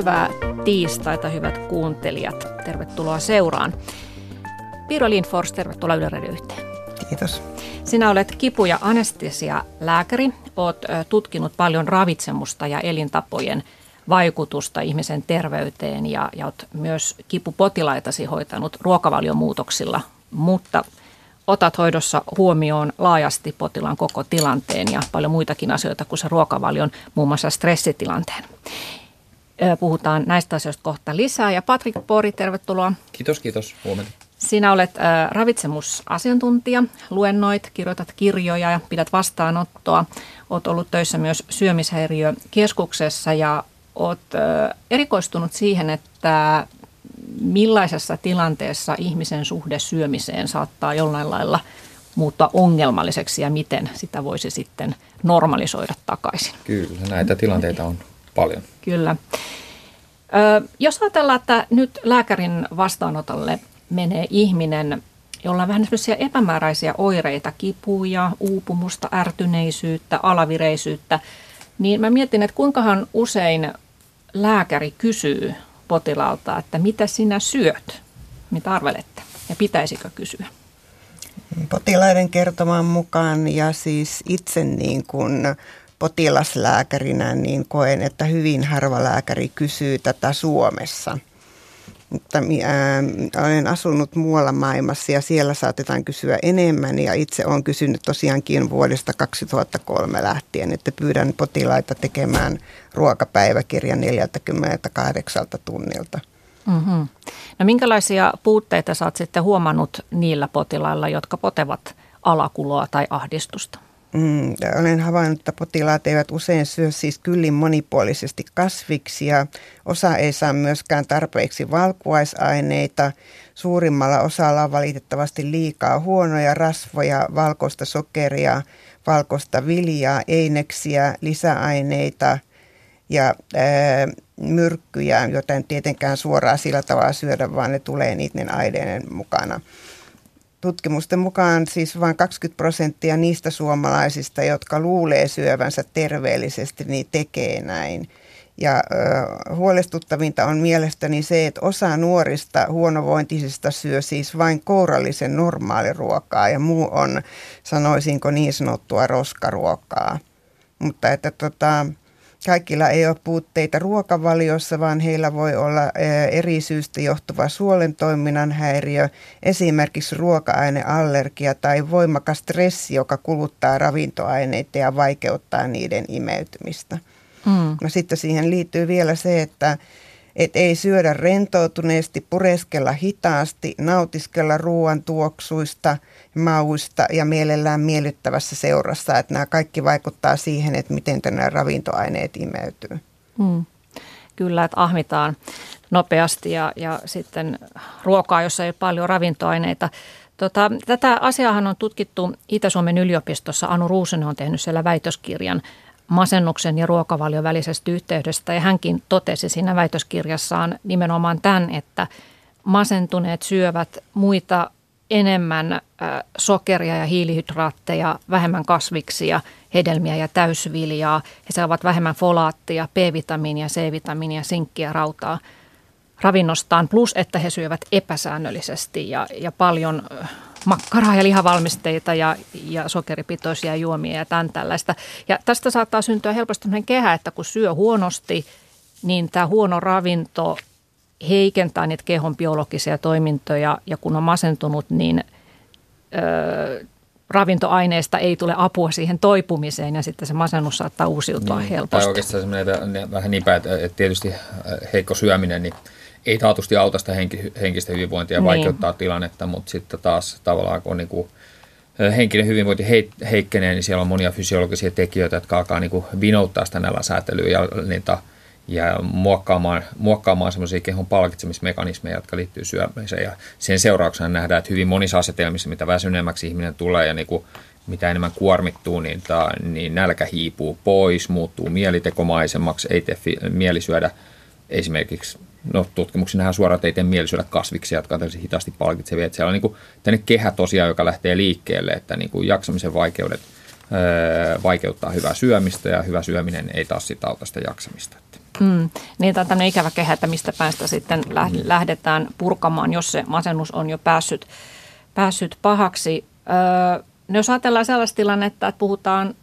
Hyvää tiistaita, hyvät kuuntelijat. Tervetuloa seuraan. Piiro Lindfors, tervetuloa Yle Radio yhteen. Kiitos. Sinä olet kipu- ja anestesia-lääkäri. Olet tutkinut paljon ravitsemusta ja elintapojen vaikutusta ihmisen terveyteen ja, ja olet myös kipupotilaitasi hoitanut ruokavaliomuutoksilla, mutta otat hoidossa huomioon laajasti potilaan koko tilanteen ja paljon muitakin asioita kuin se ruokavalion, muun muassa stressitilanteen. Puhutaan näistä asioista kohta lisää. Ja Patrik Pori, tervetuloa. Kiitos, kiitos. Huomenta. Sinä olet äh, ravitsemusasiantuntija, luennoit, kirjoitat kirjoja ja pidät vastaanottoa. Olet ollut töissä myös syömishäiriökeskuksessa ja olet äh, erikoistunut siihen, että millaisessa tilanteessa ihmisen suhde syömiseen saattaa jollain lailla muuttua ongelmalliseksi ja miten sitä voisi sitten normalisoida takaisin. Kyllä, näitä tilanteita on paljon. Kyllä. Ö, jos ajatellaan, että nyt lääkärin vastaanotolle menee ihminen, jolla on vähän sellaisia epämääräisiä oireita, kipuja, uupumusta, ärtyneisyyttä, alavireisyyttä, niin mä mietin, että kuinkahan usein lääkäri kysyy potilaalta, että mitä sinä syöt, mitä arvelette ja pitäisikö kysyä? Potilaiden kertoman mukaan ja siis itse niin kuin potilaslääkärinä niin koen, että hyvin harva lääkäri kysyy tätä Suomessa. Mutta ää, olen asunut muualla maailmassa ja siellä saatetaan kysyä enemmän ja itse olen kysynyt tosiaankin vuodesta 2003 lähtien, että pyydän potilaita tekemään ruokapäiväkirjan 48 tunnilta. Mm-hmm. No minkälaisia puutteita saat sitten huomannut niillä potilailla, jotka potevat alakuloa tai ahdistusta? Mm, olen havainnut, että potilaat eivät usein syö siis kyllin monipuolisesti kasviksia. Osa ei saa myöskään tarpeeksi valkuaisaineita. Suurimmalla osalla on valitettavasti liikaa huonoja rasvoja, valkoista sokeria, valkoista viljaa, eineksiä, lisäaineita ja ää, myrkkyjä, joita en tietenkään suoraan sillä tavalla syödä, vaan ne tulee niiden aineiden mukana tutkimusten mukaan siis vain 20 prosenttia niistä suomalaisista, jotka luulee syövänsä terveellisesti, niin tekee näin. Ja ö, huolestuttavinta on mielestäni se, että osa nuorista huonovointisista syö siis vain kourallisen normaaliruokaa ja muu on, sanoisinko niin sanottua roskaruokaa. Mutta että tota, Kaikilla ei ole puutteita ruokavaliossa, vaan heillä voi olla eri syystä johtuva suolen toiminnan häiriö, esimerkiksi ruoka-aineallergia tai voimakas stressi, joka kuluttaa ravintoaineita ja vaikeuttaa niiden imeytymistä. Mm. No sitten siihen liittyy vielä se, että et ei syödä rentoutuneesti, pureskella hitaasti, nautiskella ruoan tuoksuista, mauista ja mielellään miellyttävässä seurassa. Että nämä kaikki vaikuttaa siihen, että miten nämä ravintoaineet imeytyy. Hmm. Kyllä, että ahmitaan nopeasti ja, ja sitten ruokaa, jossa ei ole paljon ravintoaineita. Tota, tätä asiaahan on tutkittu Itä-Suomen yliopistossa. Anu Ruusen on tehnyt siellä väitöskirjan masennuksen ja ruokavalion välisestä yhteydestä. Ja hänkin totesi siinä väitöskirjassaan nimenomaan tämän, että masentuneet syövät muita enemmän sokeria ja hiilihydraatteja, vähemmän kasviksia, hedelmiä ja täysviljaa. He saavat vähemmän folaattia, B-vitamiinia, C-vitamiinia, sinkkiä, rautaa ravinnostaan, plus että he syövät epäsäännöllisesti ja, ja paljon makkaraa ja lihavalmisteita ja, ja sokeripitoisia juomia ja tämän tällaista. Ja tästä saattaa syntyä helposti sellainen kehä, että kun syö huonosti, niin tämä huono ravinto heikentää niitä kehon biologisia toimintoja ja kun on masentunut, niin ö, ravintoaineesta ei tule apua siihen toipumiseen ja sitten se masennus saattaa uusiutua niin, helposti. Tai oikeastaan semmoinen vähän niin päin, että tietysti heikko syöminen, niin – ei taatusti auta sitä henki, henkistä hyvinvointia ja niin. vaikeuttaa tilannetta, mutta sitten taas tavallaan kun niin kuin henkinen hyvinvointi heikkenee, niin siellä on monia fysiologisia tekijöitä, jotka alkaa niin kuin vinouttaa sitä näläsäätelyä ja, niitä, ja muokkaamaan, muokkaamaan semmoisia kehon palkitsemismekanismeja, jotka liittyy syömiseen. Ja sen seurauksena nähdään, että hyvin monissa asetelmissa, mitä väsyneemmäksi ihminen tulee ja niin kuin mitä enemmän kuormittuu, niin, ta, niin nälkä hiipuu pois, muuttuu mielitekomaisemmaksi, ei tee fi, mieli syödä esimerkiksi no tutkimuksia nähdään ei tee kasviksia, jotka on hitaasti palkitsevia. Että siellä on niin kuin kehä tosiaan, joka lähtee liikkeelle, että niin kuin jaksamisen vaikeudet öö, vaikeuttaa hyvää syömistä ja hyvä syöminen ei taas sitä auta sitä jaksamista. Mm, niin tämä on tämmöinen ikävä kehä, että mistä päästä sitten lähdetään purkamaan, jos se masennus on jo päässyt, päässyt pahaksi. Öö, jos ajatellaan sellaista tilannetta, että puhutaan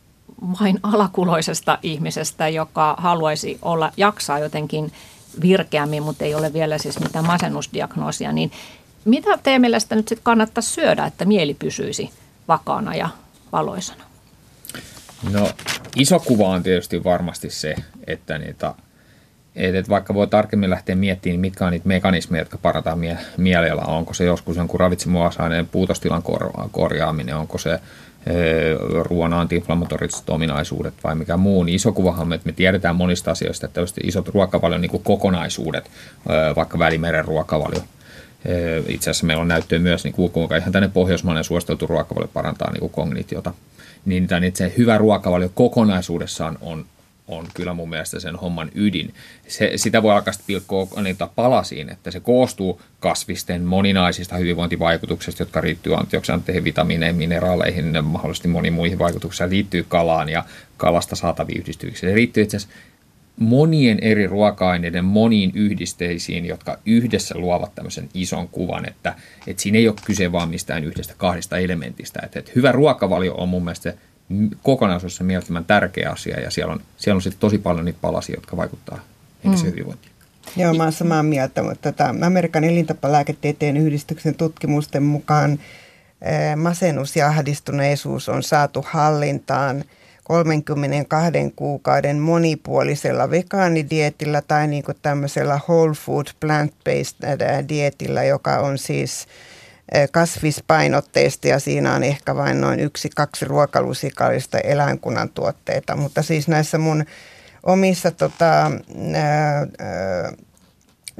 vain alakuloisesta ihmisestä, joka haluaisi olla, jaksaa jotenkin virkeämmin, mutta ei ole vielä siis mitään masennusdiagnoosia, niin mitä teidän mielestä nyt sitten kannattaisi syödä, että mieli pysyisi vakaana ja valoisana? No iso kuva on tietysti varmasti se, että niitä että vaikka voi tarkemmin lähteä miettimään, niin mitkä on niitä mekanismeja, jotka parantaa mie- mielellä. Onko se joskus jonkun ravitsemuasaineen puutostilan kor- korjaaminen, onko se ruoan antiinflammatoriset ominaisuudet vai mikä muu, niin iso kuvahan, että me tiedetään monista asioista, että isot ruokavalion niin kokonaisuudet, vaikka välimeren ruokavalio, itse asiassa meillä on näyttöä myös, niin kuinka ihan tänne pohjoismainen suositeltu ruokavalio parantaa niin kognitiota. Niin, niin se hyvä ruokavalio kokonaisuudessaan on on kyllä mun mielestä sen homman ydin. Se, sitä voi alkaa pilkkoa niitä palasiin, että se koostuu kasvisten moninaisista hyvinvointivaikutuksista, jotka liittyy antioksidantteihin, vitamiineihin, mineraaleihin, mahdollisesti moniin muihin vaikutuksiin, liittyy kalaan ja kalasta saataviin yhdistyksiin. Se liittyy itse asiassa monien eri ruoka-aineiden moniin yhdisteisiin, jotka yhdessä luovat tämmöisen ison kuvan, että, että siinä ei ole kyse vaan mistään yhdestä kahdesta elementistä. Että, että hyvä ruokavalio on mun mielestä se kokonaisuudessa mielettömän tärkeä asia ja siellä on, siellä on sitten tosi paljon niitä palasia, jotka vaikuttaa henkiseen mm. hyvinvointiin. Joo, mä oon samaa mieltä, mutta tota, Amerikan elintapalääketieteen yhdistyksen tutkimusten mukaan masennus ja ahdistuneisuus on saatu hallintaan 32 kuukauden monipuolisella vegaanidietillä tai niin kuin tämmöisellä whole food plant-based dietillä, joka on siis kasvispainotteista ja siinä on ehkä vain noin yksi, kaksi ruokalusikallista eläinkunnan tuotteita. Mutta siis näissä mun omissa tota, ää,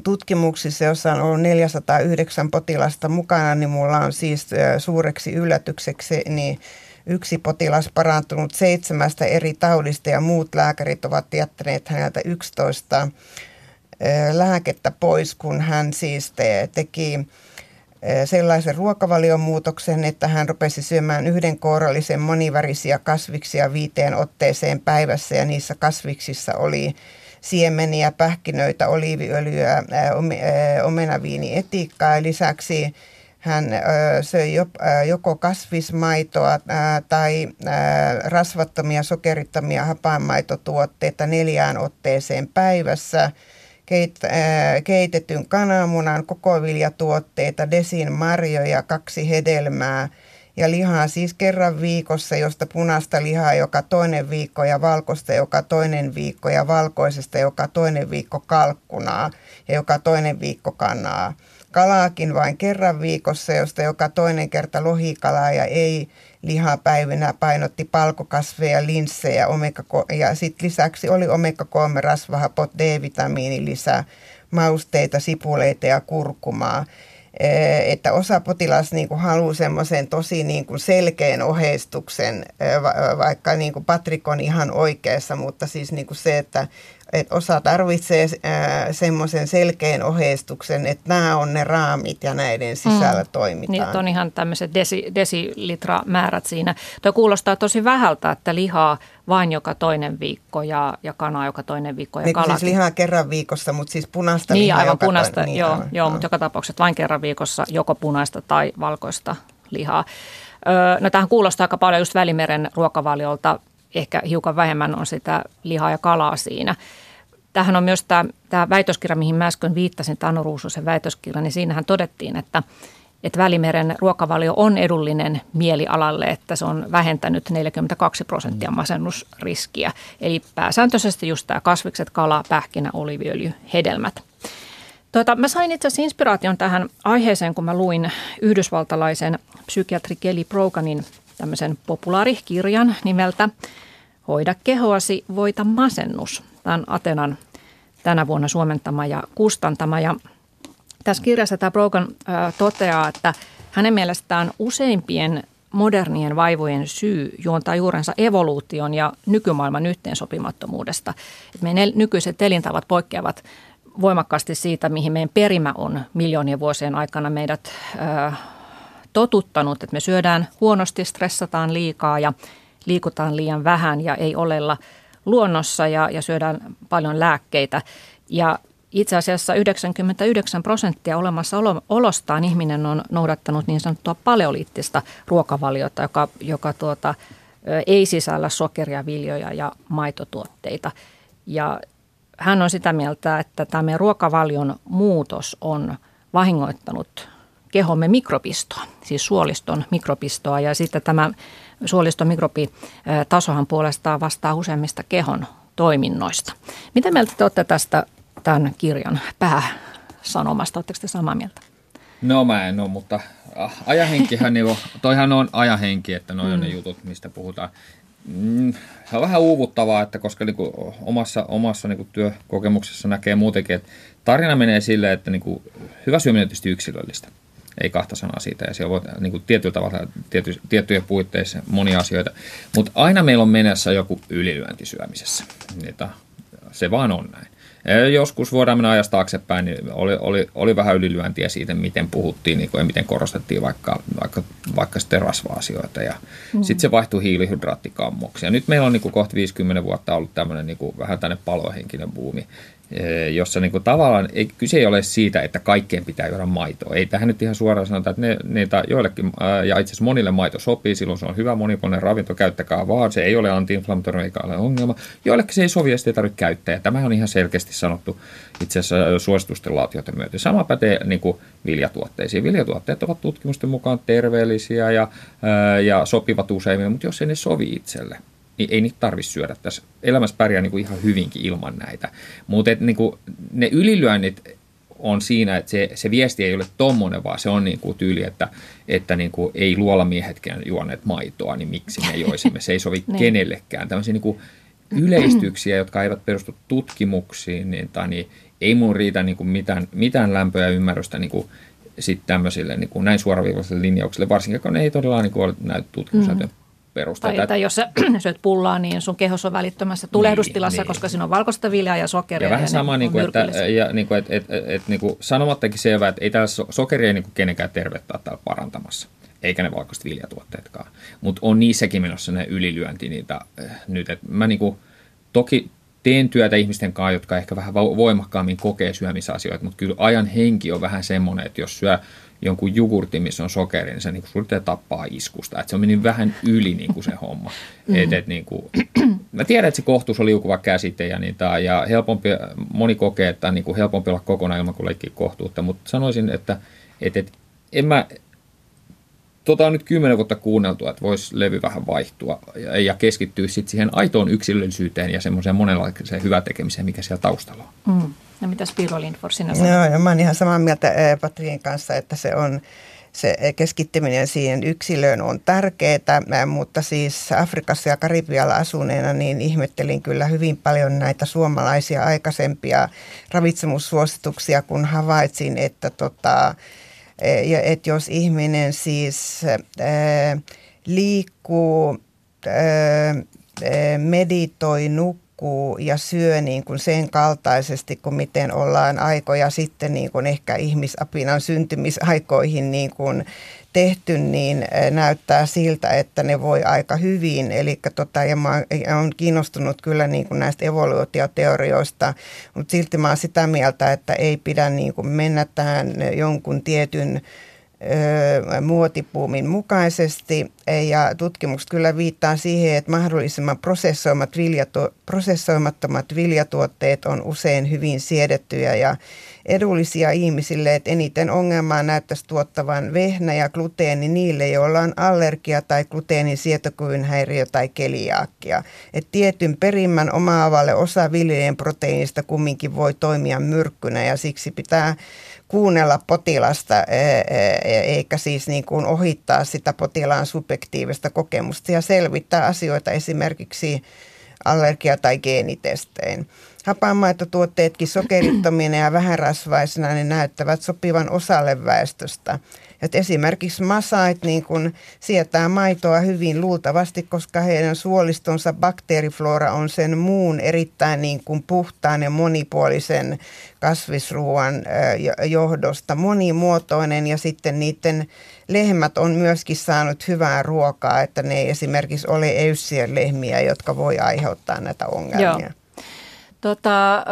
tutkimuksissa, jossa on ollut 409 potilasta mukana, niin mulla on siis suureksi yllätykseksi niin yksi potilas parantunut seitsemästä eri taudista ja muut lääkärit ovat jättäneet häneltä 11 lääkettä pois, kun hän siis te, teki sellaisen ruokavaliomuutoksen, että hän rupesi syömään yhden kourallisen monivärisiä kasviksia viiteen otteeseen päivässä ja niissä kasviksissa oli siemeniä, pähkinöitä, oliiviöljyä, omenaviinietikkaa ja lisäksi hän söi joko kasvismaitoa tai rasvattomia, sokerittomia hapanmaitotuotteita neljään otteeseen päivässä – keit, ää, keitetyn kananmunan, kokoviljatuotteita, desin marjoja, kaksi hedelmää ja lihaa siis kerran viikossa, josta punaista lihaa joka toinen viikko ja valkoista joka toinen viikko ja valkoisesta joka toinen viikko kalkkunaa ja joka toinen viikko kanaa. Kalaakin vain kerran viikossa, josta joka toinen kerta lohikalaa ja ei lihapäivinä painotti palkokasveja, linssejä omega, ja sitten lisäksi oli omega-3 rasvahapot, D-vitamiini lisää, mausteita, sipuleita ja kurkumaa. Että osa potilas niin kuin haluaa semmoisen tosi niin kuin selkeän oheistuksen, vaikka niin kuin Patrik on ihan oikeassa, mutta siis niin kuin se, että että osa tarvitsee äh, semmoisen selkeän oheistuksen, että nämä on ne raamit ja näiden sisällä mm. toimitaan. Niin, on ihan tämmöiset desi, desilitramäärät siinä. Tuo kuulostaa tosi vähältä, että lihaa vain joka toinen viikko ja, ja kanaa joka toinen viikko ja niin, Siis lihaa kerran viikossa, mutta siis punaista niin, lihaa aivan joka punaista, toinen. Niin, joo, aivan, joo, mutta joka tapauksessa vain kerran viikossa joko punaista tai valkoista lihaa. No tähän kuulostaa aika paljon just Välimeren ruokavaliolta ehkä hiukan vähemmän on sitä lihaa ja kalaa siinä. Tähän on myös tämä, tämä väitöskirja, mihin mä äsken viittasin, Tano Ruususen väitöskirja, niin siinähän todettiin, että, että Välimeren ruokavalio on edullinen mielialalle, että se on vähentänyt 42 prosenttia masennusriskiä. Eli pääsääntöisesti just tämä kasvikset, kala, pähkinä, oliviöljy, hedelmät. Tuota, mä sain itse asiassa inspiraation tähän aiheeseen, kun mä luin yhdysvaltalaisen psykiatri Kelly Broganin tämmöisen populaarikirjan nimeltä Hoida kehoasi, voita masennus. Tämä on Atenan tänä vuonna suomentama ja kustantama. Ja tässä kirjassa tämä Brogan toteaa, että hänen mielestään useimpien modernien vaivojen syy juontaa juurensa evoluution ja nykymaailman yhteensopimattomuudesta. Meidän nykyiset elintavat poikkeavat voimakkaasti siitä, mihin meidän perimä on miljoonien vuosien aikana meidät ö, totuttanut, että me syödään huonosti, stressataan liikaa ja liikutaan liian vähän ja ei olella luonnossa ja, ja syödään paljon lääkkeitä. Ja itse asiassa 99 prosenttia olemassa olostaan ihminen on noudattanut niin sanottua paleoliittista ruokavaliota, joka, joka tuota, ei sisällä sokeria, viljoja ja maitotuotteita. Ja hän on sitä mieltä, että tämä ruokavalion muutos on vahingoittanut kehomme mikrobistoa, siis suoliston mikrobistoa. Ja sitten tämä suoliston mikrobitasohan puolestaan vastaa useimmista kehon toiminnoista. Mitä mieltä te olette tästä tämän kirjan pääsanomasta? Oletteko te samaa mieltä? No mä en ole, mutta äh, ajahenkihän, niin toihan on ajahenki, että noin mm. on ne mm. jutut, mistä puhutaan. Mm, se on vähän uuvuttavaa, että koska niin kuin omassa, omassa niin kuin työkokemuksessa näkee muutenkin, että tarina menee silleen, että niin kuin, hyvä syöminen on tietysti yksilöllistä. Ei kahta sanaa siitä, ja siellä voi niin kuin tietyllä tavalla tiety, tiettyjä puitteissa monia asioita. Mutta aina meillä on menessä joku ylilyönti syömisessä. Niitä, se vaan on näin. Joskus voidaan mennä ajasta taaksepäin, niin oli, oli, oli vähän ylilyöntiä siitä, miten puhuttiin niin kuin, ja miten korostettiin vaikka, vaikka, vaikka sitten rasva-asioita. Ja mm. Sitten se vaihtui hiilihydraattikammoksi. Ja nyt meillä on niin kuin kohta 50 vuotta ollut tämmöinen niin kuin, vähän tänne palohenkinen buumi. Jossa niin kuin tavallaan ei, kyse ei ole siitä, että kaikkeen pitää juoda maitoa. Ei tähän nyt ihan suoraan sanota, että ne, niitä joillekin, ja itse asiassa monille maito sopii, silloin se on hyvä monipuolinen ravinto, käyttäkää vaan, se ei ole anti-inflammatorinen eikä ole ongelma. Joillekin se ei sovi ja sitä ei tarvitse käyttää, ja tämä on ihan selkeästi sanottu itse asiassa suositusten laatioiden myötä. Sama pätee niin kuin viljatuotteisiin. Viljatuotteet ovat tutkimusten mukaan terveellisiä ja, ja sopivat useimmin, mutta jos ei ne sovi itselle, niin ei niitä tarvitse syödä tässä. Elämässä pärjää niin kuin ihan hyvinkin ilman näitä. Mutta niin ne ylilyönnit on siinä, että se, se viesti ei ole tommonen, vaan se on niin kuin tyyli, että, että niin kuin ei luolamiehetkään juoneet maitoa, niin miksi me joisimme. Se ei sovi niin. kenellekään. Tämmöisiä niin kuin yleistyksiä, jotka eivät perustu tutkimuksiin, niin, tai niin ei mun riitä niin kuin mitään, mitään lämpöä ja ymmärrystä niin kuin sitten tämmöisille niin kuin näin suoraviivaisille linjauksille, varsinkin kun ne ei todella niin kuin ole näytä tutkimusnäytöön mm perusteita. Tai, tai jos sä syöt pullaa, niin sun kehos on välittömässä tulehdustilassa, niin, koska siinä on valkoista viljaa ja sokeria. Ja vähän ja sama, niin kuin, että, ja, niin kuin, että, että, että, että niin kuin sanomattakin selvää, että ei täällä sokeri ei niin kuin kenenkään tervettä täällä parantamassa eikä ne valkoiset viljatuotteetkaan. Mutta on niissäkin menossa ne ylilyönti niitä äh, nyt. Et mä niinku, toki teen työtä ihmisten kanssa, jotka ehkä vähän voimakkaammin kokee syömisasioita, mutta kyllä ajan henki on vähän semmoinen, että jos syö jonkun jogurtin, missä on sokeri, niin se niin kuin tappaa iskusta. Et se on mennyt vähän yli niin kuin se homma. Mm. Et, et, niin kuin, mä tiedän, että se kohtuus on liukuva käsite ja, niitä, ja helpompi, moni kokee, että on niin kuin helpompi olla kokonaan ilman kuin leikkiä kohtuutta, mutta sanoisin, että et, et, en mä, tota on nyt kymmenen vuotta kuunneltu, että voisi levy vähän vaihtua ja, ja keskittyä sitten siihen aitoon yksilöllisyyteen ja semmoiseen monenlaiseen hyvä tekemiseen, mikä siellä taustalla on. Mm. No mitä Spiro Lindfors sinä sanoo? Joo, ja mä oon ihan samaa mieltä Patriin kanssa, että se on se keskittyminen siihen yksilöön on tärkeää, mutta siis Afrikassa ja Karibialla asuneena niin ihmettelin kyllä hyvin paljon näitä suomalaisia aikaisempia ravitsemussuosituksia, kun havaitsin, että tota, ja että jos ihminen siis liikkuu, meditoi, nukkuu, nukkuu ja syö niin kuin sen kaltaisesti kuin miten ollaan aikoja sitten niin kuin ehkä ihmisapinan syntymisaikoihin niin kuin tehty, niin näyttää siltä, että ne voi aika hyvin. Eli tota, ja mä olen kiinnostunut kyllä niin kuin näistä evoluutioteorioista, mutta silti mä olen sitä mieltä, että ei pidä niin kuin mennä tähän jonkun tietyn muotipuumin mukaisesti ja tutkimukset kyllä viittaa siihen, että mahdollisimman prosessoimat viljatu- prosessoimattomat viljatuotteet on usein hyvin siedettyjä ja edullisia ihmisille, että eniten ongelmaa näyttäisi tuottavan vehnä ja gluteeni niille, joilla on allergia tai gluteenin sietokyvyn häiriö tai keliaakkia. Et tietyn perimmän omaavalle osa viljelijän proteiinista kumminkin voi toimia myrkkynä ja siksi pitää kuunnella potilasta eikä siis niin kuin ohittaa sitä potilaan subjektiivista kokemusta ja selvittää asioita esimerkiksi allergia- tai geenitestein. Hapanmaitotuotteetkin sokerittomina ja vähärasvaisina ne näyttävät sopivan osalle väestöstä. Et esimerkiksi masait niin kun sietää maitoa hyvin luultavasti, koska heidän suolistonsa bakteeriflora on sen muun erittäin niin kuin puhtaan ja monipuolisen kasvisruoan johdosta monimuotoinen ja sitten niiden lehmät on myöskin saanut hyvää ruokaa, että ne ei esimerkiksi ole eyssien lehmiä, jotka voi aiheuttaa näitä ongelmia. Joo. Tota,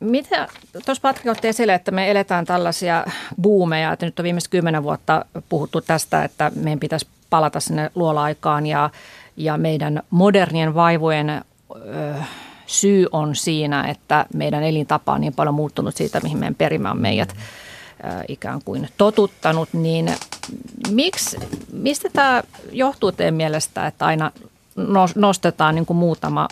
mitä, tuossa Patrik otti esille, että me eletään tällaisia buumeja, että nyt on viimeiset kymmenen vuotta puhuttu tästä, että meidän pitäisi palata sinne luola-aikaan ja, ja meidän modernien vaivojen ö, syy on siinä, että meidän elintapa on niin paljon muuttunut siitä, mihin meidän perimä on meidät ö, ikään kuin totuttanut, niin miksi, mistä tämä johtuu teidän mielestä, että aina nostetaan niin kuin muutama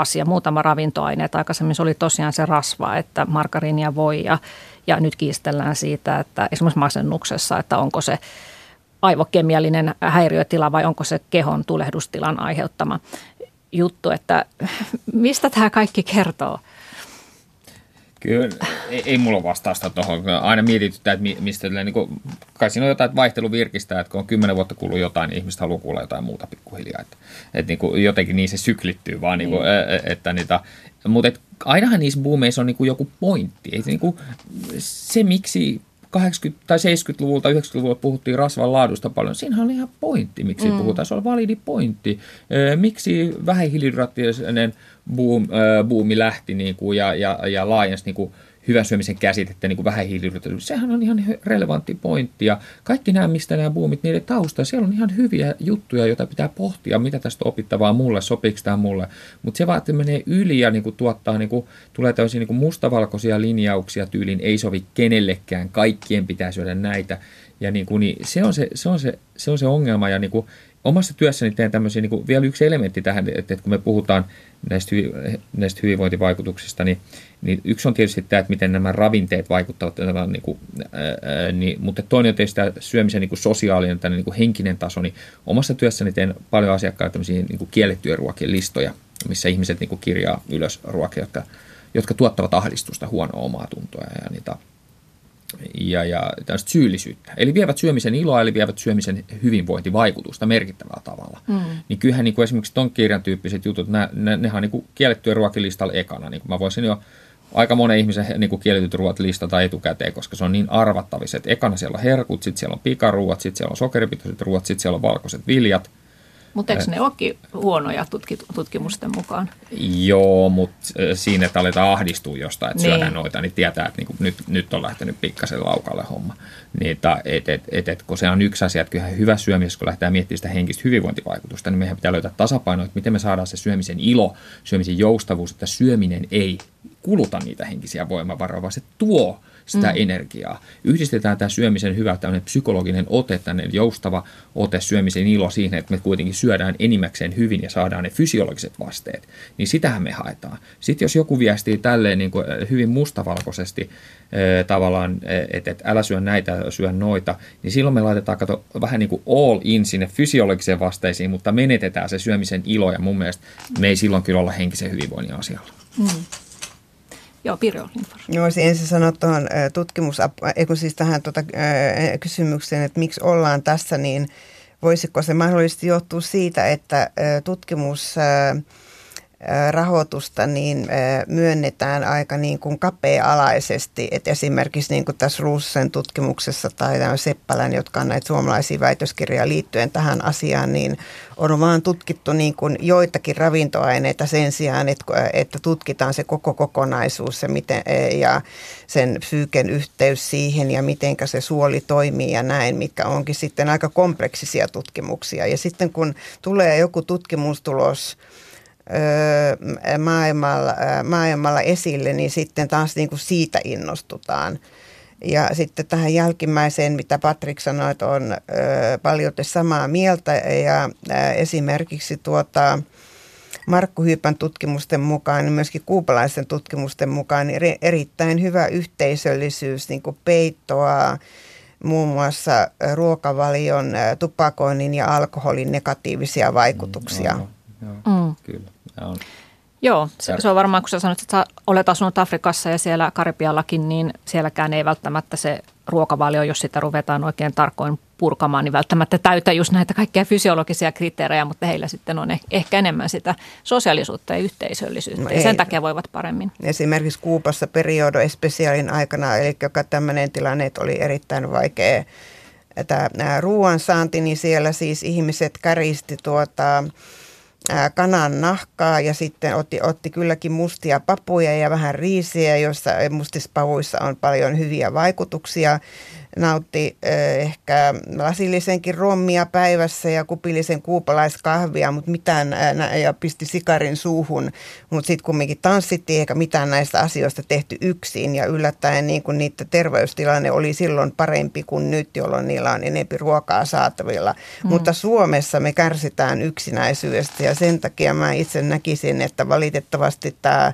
asia, muutama ravintoaine. Että aikaisemmin se oli tosiaan se rasva, että margariinia voi ja, ja nyt kiistellään siitä, että esimerkiksi masennuksessa, että onko se aivokemiallinen häiriötila vai onko se kehon tulehdustilan aiheuttama juttu, että mistä tämä kaikki kertoo? Kyllä, ei, ei mulla vastausta tuohon. Aina mietityttää, että mistä niin kuin, kai siinä on jotain, että vaihtelu virkistää, että kun on kymmenen vuotta kuullut jotain, niin ihmiset haluaa kuulla jotain muuta pikkuhiljaa. Että, että niin kuin, jotenkin niin se syklittyy vaan, niin kuin, mm. että niitä, mutta et, ainahan niissä boomeissa on niin kuin joku pointti. Että, niin kuin, se, miksi 80- tai 70-luvulta, 90-luvulta puhuttiin rasvan laadusta paljon. Siinähän on ihan pointti, miksi mm. puhutaan. Se on validi pointti. Miksi vähähiilihydraattinen boom, boomi lähti niin kuin, ja, ja, ja laajensi niin kuin, hyvän syömisen käsitettä, niin kuin vähähiilihydraattisuus, sehän on ihan relevantti pointti. Ja kaikki nämä, mistä nämä boomit, niiden tausta, siellä on ihan hyviä juttuja, joita pitää pohtia, mitä tästä opittavaa mulle, sopiiko tämä mulle. Mutta se vaan, että menee yli ja niin kuin, tuottaa, niin kuin, tulee täysin niin kuin mustavalkoisia linjauksia tyyliin, ei sovi kenellekään, kaikkien pitää syödä näitä. Ja niin kuin, niin se, on se, se, on se, se on se ongelma ja niin kuin, omassa työssäni teen tämmöisiä, niin kuin, vielä yksi elementti tähän, että, että kun me puhutaan näistä, hyvi, näistä hyvinvointivaikutuksista, niin, niin yksi on tietysti tämä, että miten nämä ravinteet vaikuttavat, niin kuin, ää, niin, mutta toinen on tietysti tämä syömisen niin kuin sosiaalinen, tai niin henkinen taso, niin omassa työssäni teen paljon asiakkaille tämmöisiä niin kuin kiellettyjä ruokien listoja, missä ihmiset niin kuin kirjaa ylös ruokia, jotka, jotka tuottavat ahdistusta, huonoa omaa tuntoa ja niitä ja, ja tämmöistä syyllisyyttä. Eli vievät syömisen iloa, eli vievät syömisen hyvinvointivaikutusta merkittävällä tavalla. Mm. Niin kyllähän niin kuin esimerkiksi ton kirjan tyyppiset jutut, nä, ne, nehän on niin kuin kiellettyä ruokilistalla ekana. Niin kuin mä voisin jo aika monen ihmisen niin kuin kielletyt ruoat listata etukäteen, koska se on niin arvattavissa, että ekana siellä on herkut, sitten siellä on pikaruuat, sitten siellä on sokeripitoiset ruoat, sitten siellä on valkoiset viljat – mutta eikö ne olekin huonoja tutkimusten mukaan? Joo, mutta siinä, että aletaan ahdistua jostain, että niin. syödään noita, niin tietää, että niinku nyt, nyt on lähtenyt pikkasen laukalle homma. Niin, et, et, et, et, kun se on yksi asia, että kyllähän hyvä syömisessä, kun lähdetään miettimään sitä henkistä hyvinvointivaikutusta, niin meidän pitää löytää tasapaino, että miten me saadaan se syömisen ilo, syömisen joustavuus, että syöminen ei kuluta niitä henkisiä voimavaroja, vaan se tuo sitä mm. energiaa. Yhdistetään tämä syömisen hyvä tämmöinen psykologinen ote, tämmöinen joustava ote, syömisen ilo siihen, että me kuitenkin syödään enimmäkseen hyvin ja saadaan ne fysiologiset vasteet. Niin sitähän me haetaan. Sitten jos joku viestii tälleen niin kuin äh, hyvin mustavalkoisesti äh, tavallaan, äh, että, että älä syö näitä, syö noita, niin silloin me laitetaan kato, vähän niin kuin all in sinne fysiologiseen vasteisiin, mutta menetetään se syömisen ilo ja mun mielestä me ei silloin kyllä olla henkisen hyvinvoinnin asialla. Mm. Joo, Pirjo Joo, olisin ensin sanoa tuohon tutkimus, siis tähän tuota, kysymykseen, että miksi ollaan tässä, niin voisiko se mahdollisesti johtua siitä, että tutkimus rahoitusta niin myönnetään aika niin kuin kapea-alaisesti. Et esimerkiksi niin kuin tässä Ruussen tutkimuksessa tai Seppälän, jotka on näitä suomalaisia väitöskirjoja liittyen tähän asiaan, niin on vaan tutkittu niin kuin joitakin ravintoaineita sen sijaan, että, että tutkitaan se koko kokonaisuus ja, miten, ja sen psyyken yhteys siihen ja miten se suoli toimii ja näin, mitkä onkin sitten aika kompleksisia tutkimuksia. Ja sitten kun tulee joku tutkimustulos, maailmalla, maailmalla esille, niin sitten taas niin kuin siitä innostutaan. Ja sitten tähän jälkimmäiseen, mitä Patrik sanoi, että on ö, paljon samaa mieltä ja ö, esimerkiksi tuota, Markku Hyypän tutkimusten mukaan, niin myöskin kuupalaisten tutkimusten mukaan, niin erittäin hyvä yhteisöllisyys niin kuin peittoa muun muassa ruokavalion, tupakoinnin ja alkoholin negatiivisia vaikutuksia. Mm, joo, joo, mm. Kyllä on. Joo, se, se on varmaan, kun sä sanoit, että sä olet asunut Afrikassa ja siellä Karibiallakin, niin sielläkään ei välttämättä se ruokavalio, jos sitä ruvetaan oikein tarkoin purkamaan, niin välttämättä täytä just näitä kaikkia fysiologisia kriteerejä, mutta heillä sitten on ehkä enemmän sitä sosiaalisuutta ja yhteisöllisyyttä no ja sen takia voivat paremmin. Esimerkiksi Kuupassa periodo especialin aikana, eli joka tämmöinen tilanne oli erittäin vaikea tämä ruoan saanti, niin siellä siis ihmiset karisti tuota, kanan nahkaa ja sitten otti, otti kylläkin mustia papuja ja vähän riisiä, joissa mustispavuissa on paljon hyviä vaikutuksia nautti eh, ehkä lasillisenkin rommia päivässä ja kupillisen kuupalaiskahvia, mutta mitään, ja pisti sikarin suuhun, mutta sitten kumminkin tanssittiin eikä mitään näistä asioista tehty yksin ja yllättäen niin kuin niiden terveystilanne oli silloin parempi kuin nyt, jolloin niillä on enempi ruokaa saatavilla. Mm. Mutta Suomessa me kärsitään yksinäisyydestä ja sen takia mä itse näkisin, että valitettavasti tämä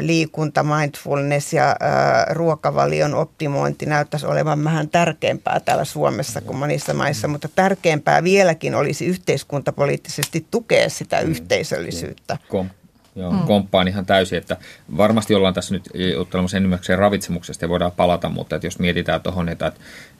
liikunta, mindfulness ja äh, ruokavalion optimointi näyttäisi olevan vähän tärkeämpää täällä Suomessa kuin monissa maissa, mutta tärkeämpää vieläkin olisi yhteiskuntapoliittisesti tukea sitä mm. yhteisöllisyyttä. Joo, mm. komppaan ihan täysin, että varmasti ollaan tässä nyt juttelemassa enimmäkseen ravitsemuksesta ja voidaan palata, mutta että jos mietitään tuohon, että,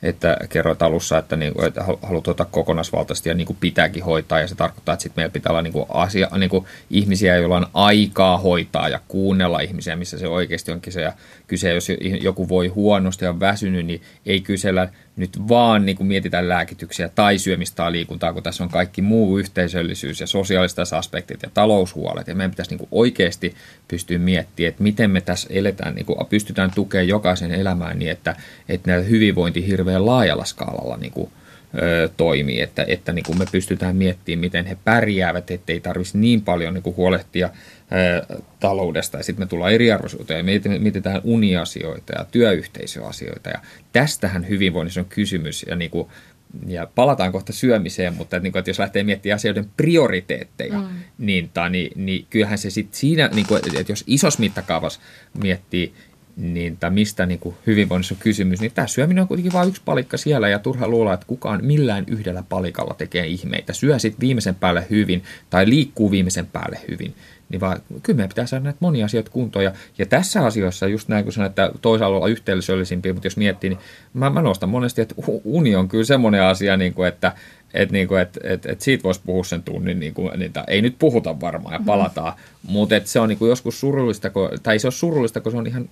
että kerroit alussa, että, niin että haluat ottaa kokonaisvaltaisesti ja niin kuin pitääkin hoitaa ja se tarkoittaa, että sitten meillä pitää olla niin kuin asia, niin kuin ihmisiä, joilla on aikaa hoitaa ja kuunnella ihmisiä, missä se oikeasti onkin se ja kyse, jos joku voi huonosti ja on väsynyt, niin ei kysellä nyt vaan niin kuin mietitään lääkityksiä tai syömistä tai liikuntaa, kun tässä on kaikki muu yhteisöllisyys ja sosiaaliset aspektit ja taloushuolet. Ja meidän pitäisi niin kuin oikeasti pystyä miettimään, että miten me tässä eletään, niin kuin pystytään tukemaan jokaisen elämään niin, että, että näitä hyvinvointi hirveän laajalla skaalalla niin kuin, ö, toimii, että, että niin kuin me pystytään miettimään, miten he pärjäävät, ettei tarvitsisi niin paljon niin kuin huolehtia ö, taloudesta ja sitten me tullaan eriarvoisuuteen ja mietitään uniasioita ja työyhteisöasioita ja tästähän hyvinvoinnissa on kysymys ja niin kuin, ja palataan kohta syömiseen, mutta että, niin kuin, että jos lähtee miettimään asioiden prioriteetteja, mm. niin, ta, niin, niin kyllähän se sitten siinä, niin kuin, että jos isos mittakaavassa miettii niin tai mistä niin kuin hyvinvoinnissa on kysymys, niin tämä syöminen on kuitenkin vain yksi palikka siellä ja turha luulla, että kukaan millään yhdellä palikalla tekee ihmeitä. Syö sitten viimeisen päälle hyvin tai liikkuu viimeisen päälle hyvin. Niin vaan, kyllä meidän pitää saada näitä monia asioita kuntoon. Ja, ja tässä asiassa, just näin kuin sanoin, että toisaalla olla yhteisöllisimpiä, mutta jos miettii, niin mä, mä nostan monesti, että uni on kyllä semmoinen asia, niin kuin, että että niinku, et, et, et siitä voisi puhua sen tunnin, niinku, niin, ei nyt puhuta varmaan ja palataan, mm. mutta se on niinku joskus surullista, kun, tai se on surullista, kun se on ihan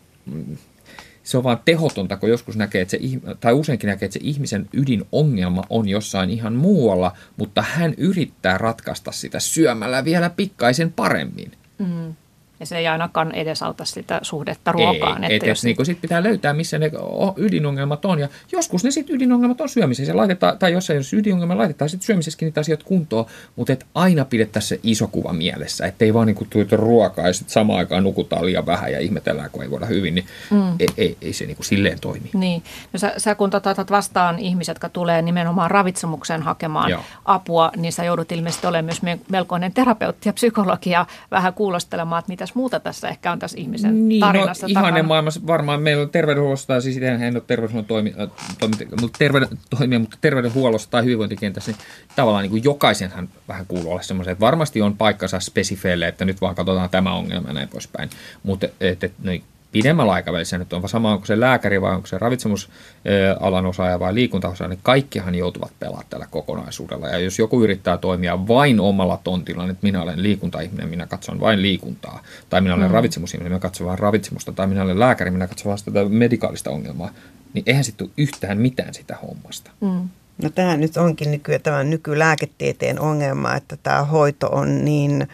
se on vaan tehotonta, kun joskus näkee, että se, tai useinkin näkee, että se ihmisen ydinongelma on jossain ihan muualla, mutta hän yrittää ratkaista sitä syömällä vielä pikkaisen paremmin. Mm. Ja se ei ainakaan edesauta sitä suhdetta ruokaan. Ei, että et, jos... niin sit pitää löytää, missä ne ydinongelmat on. Ja joskus ne sitten ydinongelmat on syömisessä. Laitetaan, tai jos ei ole ydinongelma, laitetaan sitten syömisessäkin niitä asioita kuntoon. Mutta et aina pidettäisiin se iso kuva mielessä. Että ei vaan niin tuota ruokaa ja sitten samaan aikaan nukutaan liian vähän ja ihmetellään, kun ei voida hyvin. Niin mm. ei, ei, ei, se niin kuin silleen toimi. Niin. No sä, sä kun otat vastaan ihmiset, jotka tulee nimenomaan ravitsemukseen hakemaan Joo. apua, niin sä joudut ilmeisesti olemaan myös melkoinen terapeutti ja psykologia vähän kuulostelemaan, että mitäs muuta tässä ehkä on tässä ihmisen niin, no, tarinassa no, takana? maailmassa varmaan meillä on terveydenhuollosta, siis en ole terveydenhuollon toimi, äh, toimi, mutta terveyden, toimia, mutta terveydenhuollossa tai hyvinvointikentässä, niin tavallaan niin kuin jokaisenhan vähän kuuluu olla semmoisen, että varmasti on paikkansa spesifeille, että nyt vaan katsotaan tämä ongelma ja näin poispäin. Mutta että, et, no, pidemmällä aikavälillä nyt on sama, onko se lääkäri vai onko se ravitsemusalan osaaja vai liikuntaosaaja, niin kaikkihan joutuvat pelaamaan tällä kokonaisuudella. Ja jos joku yrittää toimia vain omalla tontilla, että minä olen liikuntaihminen, minä katson vain liikuntaa, tai minä olen mm. ravitsemusihminen, minä katson vain ravitsemusta, tai minä olen lääkäri, minä katson vain sitä medikaalista ongelmaa, niin eihän sitten yhtään mitään sitä hommasta. Mm. No tämä nyt onkin nyky, tämän nykylääketieteen ongelma, että tämä hoito on niin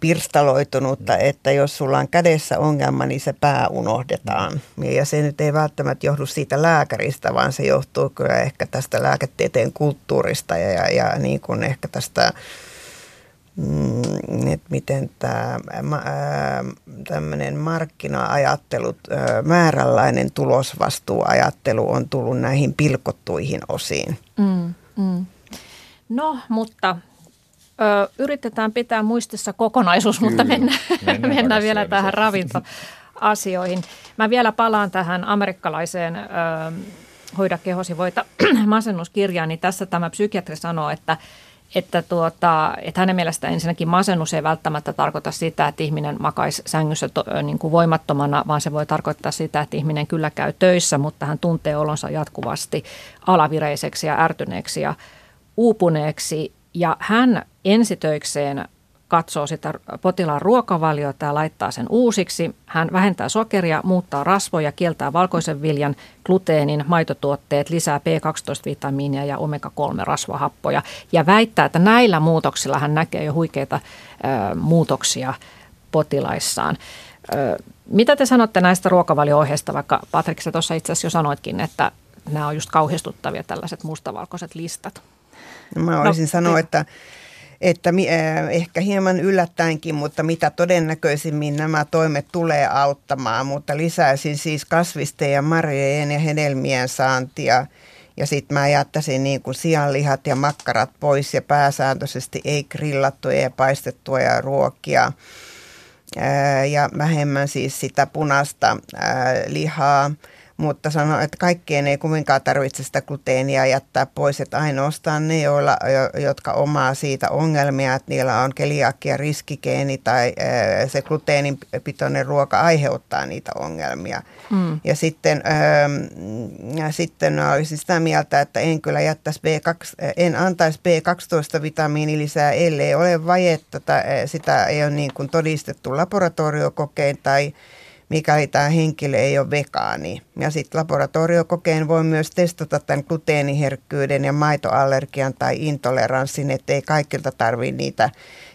pirstaloitunutta, että jos sulla on kädessä ongelma, niin se pää unohdetaan. Ja se nyt ei välttämättä johdu siitä lääkäristä, vaan se johtuu kyllä ehkä tästä lääketieteen kulttuurista ja, ja, ja niin kuin ehkä tästä, mm, että miten tämä tämmöinen markkina-ajattelu, määränlainen tulosvastuuajattelu on tullut näihin pilkottuihin osiin. Mm, mm. No, mutta Ö, yritetään pitää muistissa kokonaisuus, Kyllä. mutta mennään, mennään, mennään vielä tähän ravintoasioihin. Mä vielä palaan tähän amerikkalaiseen ö, Hoida kehosi voita masennuskirjaan, niin tässä tämä psykiatri sanoo, että että, tuota, että hänen mielestä ensinnäkin masennus ei välttämättä tarkoita sitä, että ihminen makaisi sängyssä to, niin kuin voimattomana, vaan se voi tarkoittaa sitä, että ihminen kyllä käy töissä, mutta hän tuntee olonsa jatkuvasti alavireiseksi ja ärtyneeksi ja uupuneeksi. Ja hän ensitöikseen katsoo sitä potilaan ruokavaliota ja laittaa sen uusiksi. Hän vähentää sokeria, muuttaa rasvoja, kieltää valkoisen viljan, gluteenin, maitotuotteet, lisää B12-vitamiinia ja omega-3-rasvahappoja. Ja väittää, että näillä muutoksilla hän näkee jo huikeita ö, muutoksia potilaissaan. Ö, mitä te sanotte näistä ruokavalio-ohjeista, vaikka Patrik, sä tuossa itse asiassa jo sanoitkin, että nämä on just kauhistuttavia tällaiset mustavalkoiset listat? No, mä olisin no, sanoa, että että äh, ehkä hieman yllättäenkin, mutta mitä todennäköisimmin nämä toimet tulee auttamaan, mutta lisäisin siis kasvisten ja marjojen ja hedelmien saantia. Ja sitten mä jättäisin niin kuin sianlihat ja makkarat pois ja pääsääntöisesti ei grillattuja ja paistettuja ruokia. Ää, ja vähemmän siis sitä punaista ää, lihaa mutta sano, että kaikkeen ei kuitenkaan tarvitse sitä gluteenia jättää pois, että ainoastaan ne, joilla, jotka omaa siitä ongelmia, että niillä on keliakia riskikeeni tai se gluteenipitoinen ruoka aiheuttaa niitä ongelmia. Mm. Ja sitten, ja sitten olisin sitä mieltä, että en kyllä jättäisi B2, en antaisi B12-vitamiini lisää, ellei ole vajetta tai sitä ei ole niin kuin todistettu laboratoriokokein tai mikäli tämä henkilö ei ole vegaani. Ja sitten laboratoriokokeen voi myös testata tämän gluteeniherkkyyden ja maitoallergian tai intoleranssin, ettei kaikilta tarvitse niitä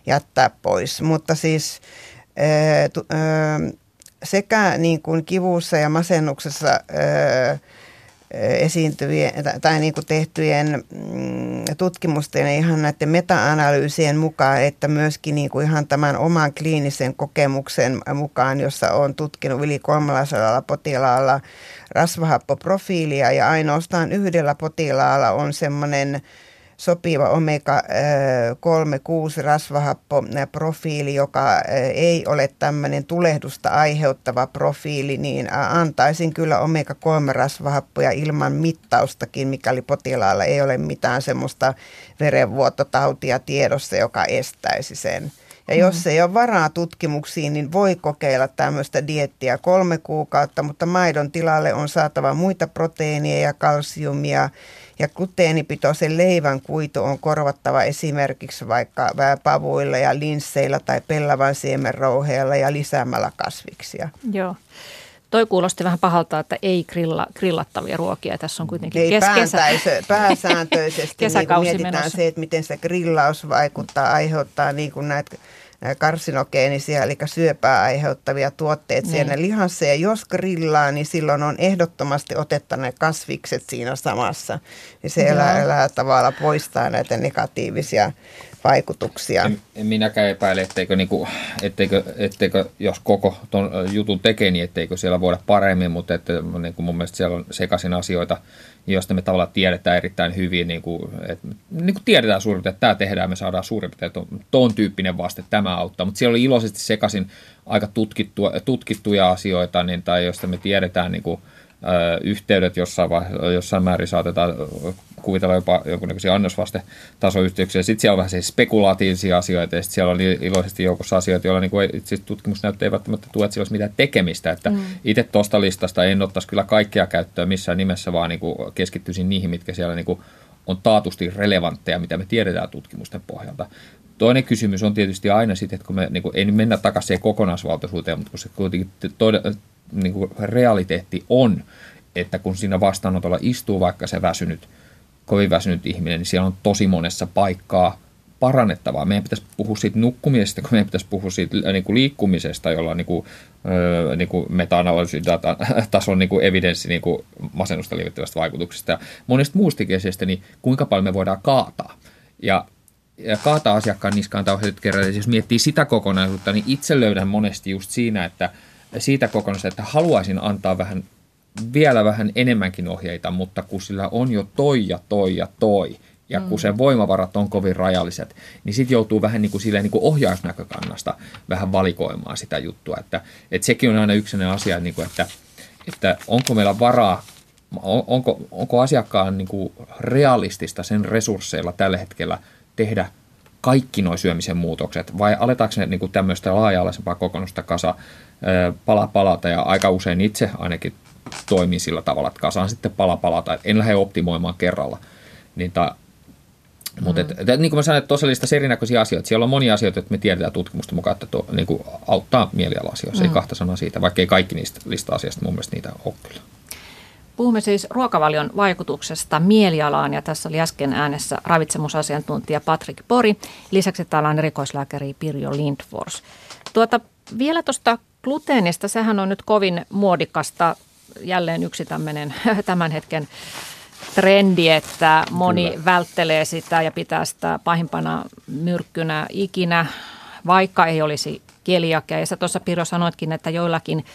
jättää pois. Mutta siis sekä niin kuin kivussa ja masennuksessa esiintyvien tai niin kuin tehtyjen mm, tutkimusten ja ihan näiden meta-analyysien mukaan, että myöskin niin kuin ihan tämän oman kliinisen kokemuksen mukaan, jossa on tutkinut yli 300 potilaalla rasvahappoprofiilia ja ainoastaan yhdellä potilaalla on semmoinen sopiva omega-3-6 rasvahappoprofiili, joka ei ole tämmöinen tulehdusta aiheuttava profiili, niin antaisin kyllä omega-3 rasvahappoja ilman mittaustakin, mikäli potilaalla ei ole mitään semmoista verenvuototautia tiedossa, joka estäisi sen. Ja jos mm. ei ole varaa tutkimuksiin, niin voi kokeilla tämmöistä diettiä kolme kuukautta, mutta maidon tilalle on saatava muita proteiineja ja kalsiumia ja gluteenipitoisen leivän kuitu on korvattava esimerkiksi vaikka pavuilla ja linsseillä tai pellavan siemenrouheella ja lisäämällä kasviksia. Joo. Toi kuulosti vähän pahalta, että ei grilla, grillattavia ruokia. Tässä on kuitenkin ei kes- pääsääntöisesti niin mietitään menossa. se, että miten se grillaus vaikuttaa, aiheuttaa niin kuin näitä karsinogeenisia, eli syöpää aiheuttavia tuotteita niin. siellä lihassa. Ja jos grillaa, niin silloin on ehdottomasti otettava ne kasvikset siinä samassa. Niin se elää, elää tavalla poistaa näitä negatiivisia vaikutuksia. En, en minäkään epäile, etteikö, niinku, etteikö, etteikö jos koko ton jutun tekee, niin etteikö siellä voida paremmin, mutta että, niinku mun mielestä siellä on sekaisin asioita, joista me tavallaan tiedetään erittäin hyvin, niin kuin, että, niin kuin tiedetään suurin piirtein, että tämä tehdään, me saadaan suurin piirtein tuon, tuon tyyppinen vaste, tämä auttaa, mutta siellä oli iloisesti sekaisin aika tutkittua, tutkittuja asioita, niin, tai joista me tiedetään niin kuin, yhteydet jossain, jossain määrin saatetaan kuvitella jopa jonkunnäköisiä annosvastetasoyhteyksiä. Sitten siellä on vähän siis spekulatiivisia asioita ja sitten siellä on iloisesti joukossa asioita, joilla niin itse tutkimusnäyttö ei välttämättä tule, että siellä olisi mitään tekemistä. Että mm. Itse tuosta listasta en ottaisi kyllä kaikkea käyttöön missään nimessä, vaan niin kuin keskittyisin niihin, mitkä siellä niin kuin on taatusti relevantteja, mitä me tiedetään tutkimusten pohjalta. Toinen kysymys on tietysti aina sitten, että kun me niin kuin, ei mennä takaisin kokonaisvaltaisuuteen, mutta kun se kuitenkin niin kuin realiteetti on, että kun siinä vastaanotolla istuu vaikka se väsynyt, kovin väsynyt ihminen, niin siellä on tosi monessa paikkaa parannettavaa. Meidän pitäisi puhua siitä nukkumisesta, kun meidän pitäisi puhua siitä niin kuin liikkumisesta, jolla on niin kuin, niin kuin meta-analyysi-tason niin kuin evidenssi niin kuin masennusta lievittävästä vaikutuksesta ja monesta muusta kesestä, niin kuinka paljon me voidaan kaataa. Ja ja kaataa asiakkaan niskaan tauheiset kerran. Jos miettii sitä kokonaisuutta, niin itse löydän monesti just siinä, että siitä kokonaisuudesta, että haluaisin antaa vähän, vielä vähän enemmänkin ohjeita, mutta kun sillä on jo toi ja toi ja toi, ja kun mm. sen voimavarat on kovin rajalliset, niin sitten joutuu vähän niin kuin silleen niin kuin ohjausnäkökannasta vähän valikoimaan sitä juttua. Että, että sekin on aina yksi asia, niin kuin, että, että onko meillä varaa, onko, onko asiakkaan niin kuin realistista sen resursseilla tällä hetkellä tehdä kaikki nuo syömisen muutokset, vai aletaanko ne niin kuin tämmöistä laaja-alaisempaa kokonaista kasa pala palata, ja aika usein itse ainakin toimii sillä tavalla, että kasaan sitten pala palata, että en lähde optimoimaan kerralla. Niin ta, mutta mm. et, et, niin kuin mä sanoin, että tosiaan erinäköisiä asioita. Siellä on monia asioita, että me tiedetään tutkimusta mukaan, että to, niin kuin auttaa mieliala-asioissa. Mm. Ei kahta sanaa siitä, vaikka ei kaikki niistä lista-asioista mun mielestä niitä ole kyllä. Puhumme siis ruokavalion vaikutuksesta mielialaan ja tässä oli äsken äänessä ravitsemusasiantuntija Patrick Pori. Lisäksi täällä on erikoislääkäri Pirjo Lindfors. Tuota, vielä tuosta gluteenista, sehän on nyt kovin muodikasta. Jälleen yksi tämmöinen tämän hetken trendi, että moni Kyllä. välttelee sitä ja pitää sitä pahimpana myrkkynä ikinä, vaikka ei olisi keliakia. Ja sä tuossa Piro sanoitkin, että joillakin,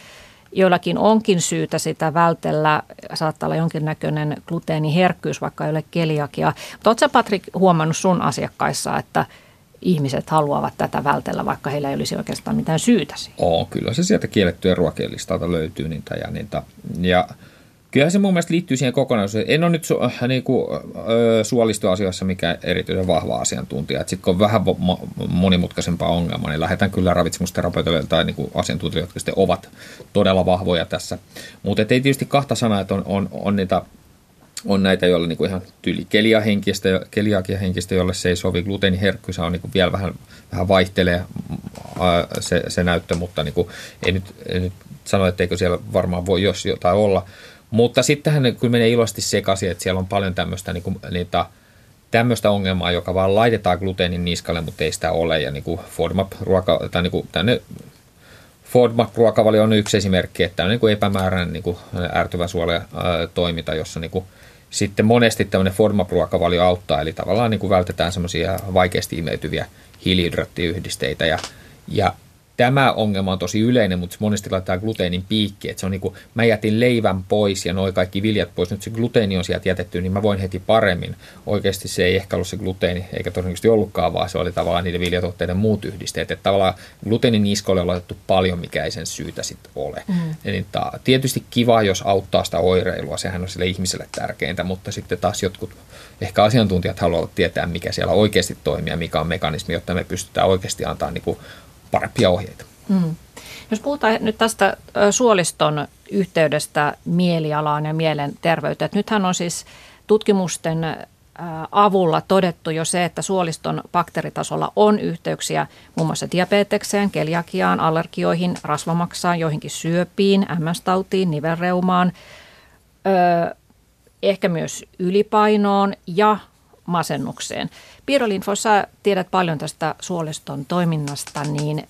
joillakin onkin syytä sitä vältellä. Saattaa olla jonkinnäköinen gluteeniherkkyys, vaikka ei ole keliakia. Mutta ootko Patrik huomannut sun asiakkaissa, että ihmiset haluavat tätä vältellä, vaikka heillä ei olisi oikeastaan mitään syytä siihen? Oo, kyllä se sieltä kiellettyjen ruokien listalta löytyy niitä ja niitä. Ja Kyllä se mun mielestä liittyy siihen kokonaisuuteen. En ole nyt su, äh, niin kuin, äh, suolistoasioissa mikä erityisen vahva asiantuntija. Sitten kun on vähän monimutkaisempaa ongelmaa, niin lähdetään kyllä ravitsemusterapeutille tai niin asiantuntijoille, jotka sitten ovat todella vahvoja tässä. Mutta ei tietysti kahta sanaa, että on, on, on niitä on näitä, joilla niin kuin ihan tyyli keliahenkistä, keliakiahenkistä, jolle se ei sovi. Gluteeniherkkyys on niin kuin vielä vähän, vähän vaihtelee äh, se, se näyttö, mutta niin kuin, ei, nyt, ei nyt sano, etteikö siellä varmaan voi jos jotain olla. Mutta sittenhän kyllä menee iloisesti sekaisin, että siellä on paljon tämmöistä, niin kuin, niitä, tämmöistä ongelmaa, joka vaan laitetaan gluteenin niskalle, mutta ei sitä ole. Ja niin kuin FODMAP-ruoka, tai niin kuin tänne FODMAP-ruokavalio on yksi esimerkki, että on niin epämääräinen niin ärtyvä suole ää, toiminta, jossa niin kuin, sitten monesti tämmöinen FODMAP-ruokavalio auttaa, eli tavallaan niin kuin vältetään semmoisia vaikeasti imeytyviä hiilihydraattiyhdisteitä ja, ja tämä ongelma on tosi yleinen, mutta monesti laitetaan gluteenin piikki, että se on niin kuin, mä jätin leivän pois ja noin kaikki viljat pois, nyt se gluteeni on sieltä jätetty, niin mä voin heti paremmin. Oikeasti se ei ehkä ollut se gluteeni, eikä todennäköisesti ollutkaan, vaan se oli tavallaan niiden viljatuotteiden muut yhdisteet. Että tavallaan gluteenin niskolle on laitettu paljon, mikä ei sen syytä sitten ole. Mm. Eli ta, tietysti kiva, jos auttaa sitä oireilua, sehän on sille ihmiselle tärkeintä, mutta sitten taas jotkut ehkä asiantuntijat haluavat tietää, mikä siellä oikeasti toimii ja mikä on mekanismi, jotta me pystytään oikeasti antaa niin kuin parempia ohjeita. Mm. Jos puhutaan nyt tästä suoliston yhteydestä mielialaan ja mielenterveyteen, että nythän on siis tutkimusten avulla todettu jo se, että suoliston bakteeritasolla on yhteyksiä muun muassa diabetekseen, keliakiaan, allergioihin, rasvamaksaan, joihinkin syöpiin, MS-tautiin, nivelreumaan, ehkä myös ylipainoon ja masennukseen. Sä tiedät paljon tästä suoliston toiminnasta, niin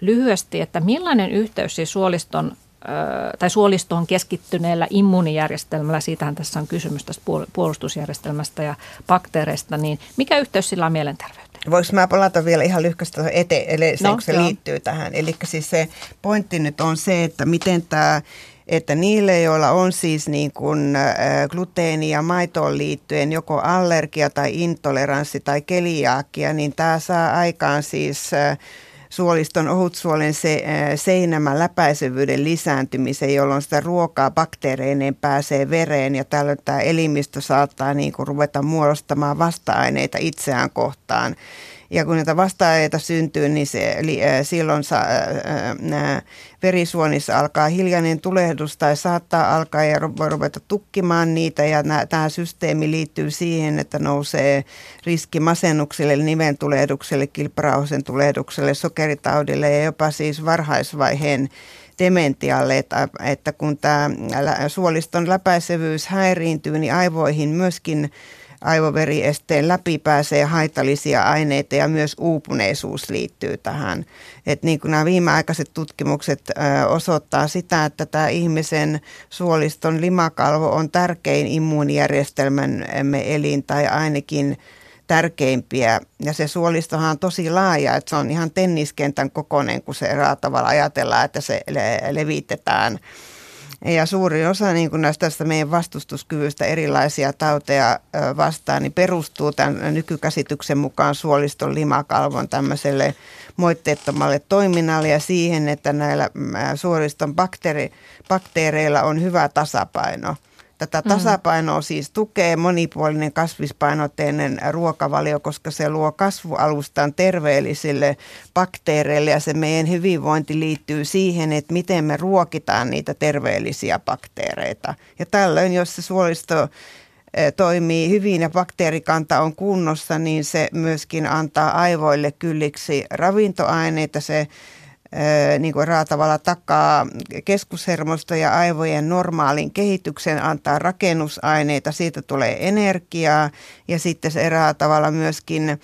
lyhyesti, että millainen yhteys siis suoliston tai suolistoon keskittyneellä immuunijärjestelmällä, siitähän tässä on kysymys tästä puolustusjärjestelmästä ja bakteereista, niin mikä yhteys sillä on mielenterveyteen? Voisi mä palata vielä ihan lyhkästi eteen, eli se, no, se liittyy tähän. Eli siis se pointti nyt on se, että miten tämä että niille, joilla on siis niin kuin gluteeni ja maitoon liittyen joko allergia tai intoleranssi tai keliaakia, niin tämä saa aikaan siis suoliston ohutsuolen se, seinämän läpäisevyyden lisääntymisen, jolloin sitä ruokaa bakteereineen pääsee vereen ja tällöin tämä elimistö saattaa niin kuin ruveta muodostamaan vasta-aineita itseään kohtaan. Ja kun näitä vasta-aineita syntyy, niin se, eli, äh, silloin sa, äh, verisuonissa alkaa hiljainen tulehdus tai saattaa alkaa ja ruveta tukkimaan niitä. Ja nää, tämä systeemi liittyy siihen, että nousee riski masennukselle, nimentulehdukselle, kilparauhasen tulehdukselle, sokeritaudille ja jopa siis varhaisvaiheen dementialle, että, että kun tämä suoliston läpäisevyys häiriintyy, niin aivoihin myöskin aivoveriesteen läpi pääsee haitallisia aineita ja myös uupuneisuus liittyy tähän. Et niin kuin nämä viimeaikaiset tutkimukset osoittaa sitä, että tämä ihmisen suoliston limakalvo on tärkein immuunijärjestelmämme elin tai ainakin tärkeimpiä. Ja se suolistohan on tosi laaja, että se on ihan tenniskentän kokoinen, kun se tavalla ajatellaan, että se le- levitetään – ja suuri osa niin kuin näistä tästä meidän vastustuskyvystä erilaisia tauteja vastaan niin perustuu tämän nykykäsityksen mukaan suoliston limakalvon tämmöiselle moitteettomalle toiminnalle ja siihen, että näillä suoliston bakteereilla on hyvä tasapaino. Tätä mm. tasapainoa siis tukee monipuolinen kasvispainotteinen ruokavalio, koska se luo kasvualustan terveellisille bakteereille ja se meidän hyvinvointi liittyy siihen, että miten me ruokitaan niitä terveellisiä bakteereita. Ja tällöin, jos se suolisto e, toimii hyvin ja bakteerikanta on kunnossa, niin se myöskin antaa aivoille kylliksi ravintoaineita. Se niin kuin tavalla takaa keskushermosto ja aivojen normaalin kehityksen, antaa rakennusaineita, siitä tulee energiaa ja sitten se erää tavalla myöskin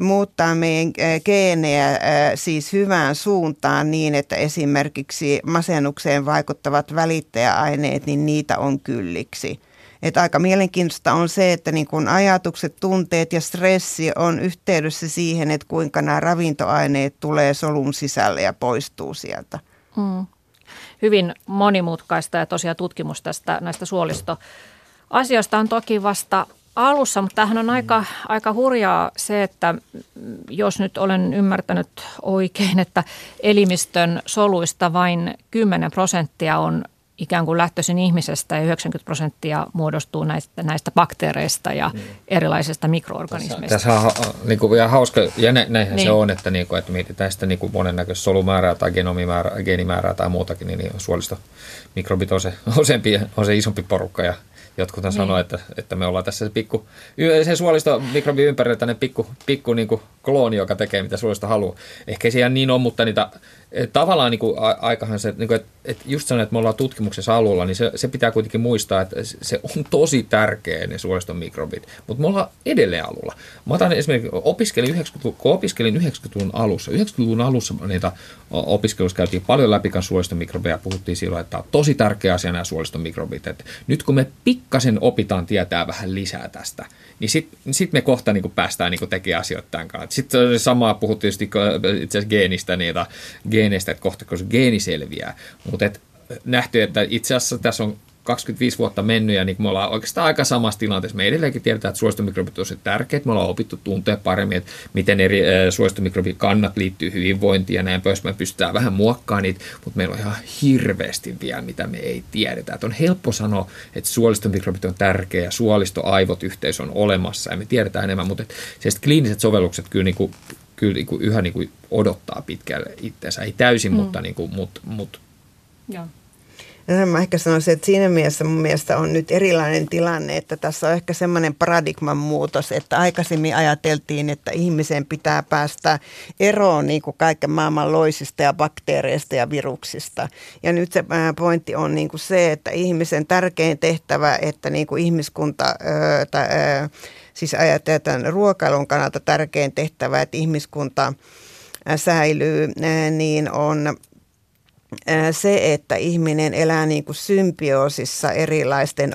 muuttaa meidän geenejä siis hyvään suuntaan niin, että esimerkiksi masennukseen vaikuttavat välittäjäaineet, niin niitä on kylliksi. Että aika mielenkiintoista on se, että niin kun ajatukset, tunteet ja stressi on yhteydessä siihen, että kuinka nämä ravintoaineet tulee solun sisälle ja poistuu sieltä. Mm. Hyvin monimutkaista ja tosiaan tutkimus tästä näistä suolistoasioista on toki vasta alussa, mutta tämähän on aika, aika hurjaa se, että jos nyt olen ymmärtänyt oikein, että elimistön soluista vain 10 prosenttia on ikään kuin lähtöisin ihmisestä ja 90 prosenttia muodostuu näistä, näistä bakteereista ja mm. erilaisista mikroorganismeista. Tässä, tässä on niin kuin, ihan hauska, ja nä, näinhän niin. se on, että, niin kuin, että mietitään sitä niin kuin monennäköistä solumäärää tai genomimäärää, geenimäärää tai muutakin, niin, niin suolisto mikrobit on se, on, se, on se isompi porukka ja Jotkut niin. sanoo, että, että me ollaan tässä se pikku, se suolisto mikrobi ympärillä tänne pikku, pikku niin kuin klooni, joka tekee mitä suolisto haluaa. Ehkä se ihan niin on, mutta niitä, tavallaan niin kuin, aikahan se, niin kuin, että, että just sanoin, että me ollaan tutkimuksessa alulla, niin se, se pitää kuitenkin muistaa, että se on tosi tärkeä ne suoliston mikrobit, mutta me ollaan edelleen alulla. Mä otan esimerkiksi, opiskelin 90, kun opiskelin 90-luvun alussa, 90-luvun alussa niitä opiskelussa käytiin paljon läpi suoliston mikrobeja, puhuttiin silloin, että on tosi tärkeä asia nämä suoliston mikrobit, että nyt kun me pikkasen opitaan tietää vähän lisää tästä, niin sitten sit me kohta niin kuin päästään niin tekemään asioita tämän kanssa. Sitten samaa puhuttiin itse asiassa geenistä, niitä, geeneistä, että kohta kun se geeni selviää. Mutta nähty, että itse asiassa tässä on 25 vuotta mennyt ja niin me ollaan oikeastaan aika samassa tilanteessa. Me edelleenkin tiedetään, että suolistomikrobit on tosi tärkeät. Me ollaan opittu tuntea paremmin, että miten eri suolistomikrobikannat liittyy hyvinvointiin ja näin pois. Me pystytään vähän muokkaamaan niitä, mutta meillä on ihan hirveästi vielä, mitä me ei tiedetä. Että on helppo sanoa, että suolistomikrobit on tärkeä ja suolisto-aivot yhteys on olemassa ja me tiedetään enemmän, mutta kliiniset sovellukset kyllä niin kuin, kyllä niin kuin yhä niin kuin odottaa pitkälle itseensä. Ei täysin, mm. mutta, niin kuin, mutta, mutta Joo. Ja mä ehkä sanoisin, että siinä mielessä mun mielestä on nyt erilainen tilanne, että tässä on ehkä semmoinen paradigman muutos, että aikaisemmin ajateltiin, että ihmisen pitää päästä eroon niin kuin kaiken maailman loisista ja bakteereista ja viruksista. Ja nyt se pointti on niin kuin se, että ihmisen tärkein tehtävä, että niin kuin ihmiskunta, tai, siis ajatellaan ruokailun kannalta tärkein tehtävä, että ihmiskunta säilyy, niin on se, että ihminen elää niin kuin symbioosissa erilaisten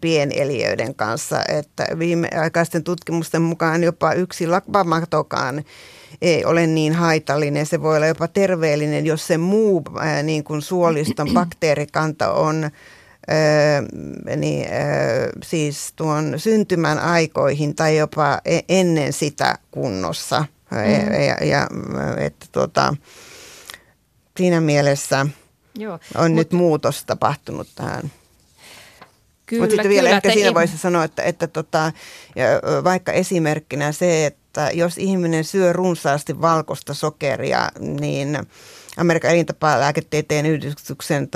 pieneliöiden kanssa. Että viimeaikaisten tutkimusten mukaan jopa yksi lakvamatokaan ei ole niin haitallinen. Se voi olla jopa terveellinen, jos se muu niin kuin suoliston bakteerikanta on niin, siis tuon syntymän aikoihin tai jopa e-, ennen sitä kunnossa. Mm. Ja, ja että tuota, siinä mielessä Joo, on mut, nyt muutos tapahtunut tähän. Mutta sitten vielä ehkä siinä voisi sanoa, että, että tota, vaikka esimerkkinä se, että jos ihminen syö runsaasti valkoista sokeria, niin – Amerikan elintapalääketieteen yhdistyksen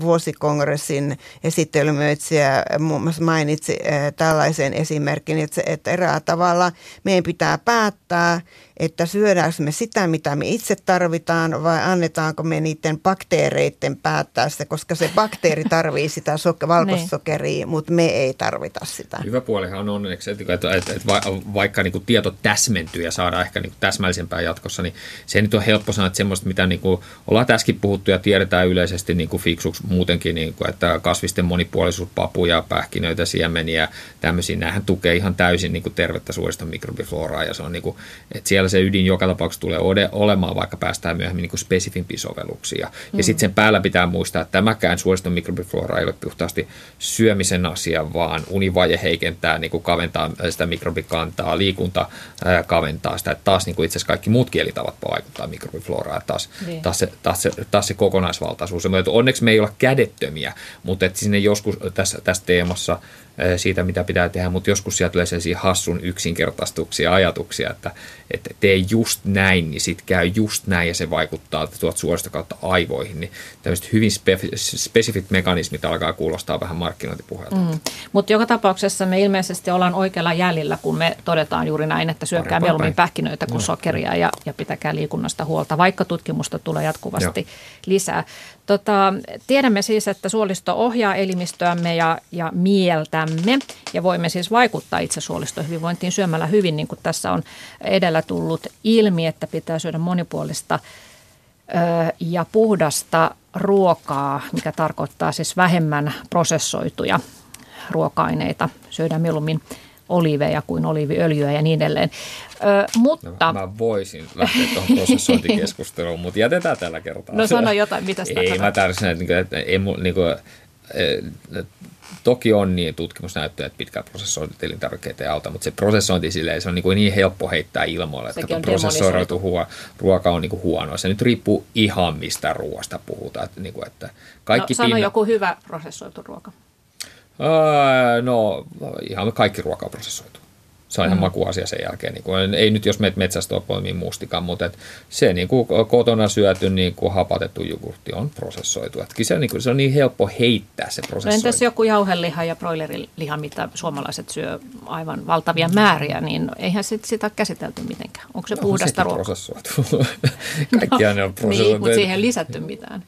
vuosikongressin esittelymöitsijä muun muassa mainitsi tällaisen esimerkin, että, että erää tavalla meidän pitää päättää, että syödäänkö me sitä, mitä me itse tarvitaan vai annetaanko me niiden bakteereiden päättää sitä, koska se bakteeri tarvii sitä sok- valkosokeria, niin. mutta me ei tarvita sitä. Hyvä puolihan on onneksi, että, että, että, että vaikka niin kuin tieto täsmentyy ja saadaan ehkä niin kuin täsmällisempää jatkossa, niin se nyt on helppo sanoa, että semmoista, mitä niin kuin ollaan tässäkin puhuttu ja tiedetään yleisesti niin kuin fiksuksi muutenkin, niin kuin, että kasvisten monipuolisuus, papuja, pähkinöitä, siemeniä, tämmöisiä, näähän tukee ihan täysin niin kuin tervettä suorista mikrobifloraa ja se on niin kuin, että siellä siellä se ydin joka tapauksessa tulee olemaan, vaikka päästään myöhemmin niin kuin spesifimpiin sovelluksiin. Ja, mm. ja sitten sen päällä pitää muistaa, että tämäkään suoliston mikrobiflora ei ole puhtaasti syömisen asia, vaan univaje heikentää, niin kuin kaventaa sitä mikrobikantaa, liikunta ää, kaventaa sitä, että taas niin kuin itse asiassa kaikki muut kielitavat vaikuttaa mikrobifloraan, taas, niin. taas, se, taas, se, taas se kokonaisvaltaisuus. Onneksi me ei olla kädettömiä, mutta että sinne joskus tässä, tässä teemassa – siitä, mitä pitää tehdä, mutta joskus sieltä tulee sellaisia hassun yksinkertaistuksia ajatuksia, että, että tee just näin, niin sitten käy just näin ja se vaikuttaa tuot suorista kautta aivoihin, niin tämmöiset hyvin spe- spesifit mekanismit alkaa kuulostaa vähän markkinointipuheelta. Mm. Mutta joka tapauksessa me ilmeisesti ollaan oikealla jäljellä, kun me todetaan juuri näin, että syökkää mieluummin pähkinöitä kuin no. sokeria ja, ja pitäkää liikunnasta huolta, vaikka tutkimusta tulee jatkuvasti Joo. lisää. Tota, tiedämme siis, että suolisto ohjaa elimistöämme ja, ja mieltämme ja voimme siis vaikuttaa itse suolistohyvinvointiin syömällä hyvin, niin kuin tässä on edellä tullut ilmi, että pitää syödä monipuolista ö, ja puhdasta ruokaa, mikä tarkoittaa siis vähemmän prosessoituja ruoka-aineita. Syödään mieluummin oliiveja kuin oliiviöljyä ja niin edelleen. Ö, mutta... No, mä voisin lähteä tuohon prosessointikeskusteluun, mutta jätetään tällä kertaa. No sano jotain, mitä sitä Ei, mä tarvitsen, että, niinku, että ei, niin kuin, Toki on niin tutkimusnäyttöjä, että pitkät prosessoidut elintarvikkeet ei auta, mutta se prosessointi silleen, se on niin, niin helppo heittää ilmoille, että prosessoitu ruoka on niin huonoa. Se nyt riippuu ihan mistä ruoasta puhutaan. Että, niin kuin, että kaikki no, sano pinna... joku hyvä prosessoitu ruoka. Öö, no ihan kaikki ruoka on prosessoitu. Se on ihan mm. makuasia sen jälkeen. Niin kuin, ei nyt jos menet metsästä poimii mustikan, mutta et se niin kuin, kotona syöty niin kuin, hapatettu jogurtti on prosessoitu. Et se, niin kuin, se on niin helppo heittää se prosessoitu. No entäs joku jauheliha ja broileriliha, mitä suomalaiset syö aivan valtavia määriä, niin eihän sit sitä käsitelty mitenkään. Onko se no, puhdasta ruokaa? prosessoitu. Kaikkia no, ne on prosessoitu. Niin, mutta siihen lisätty mitään.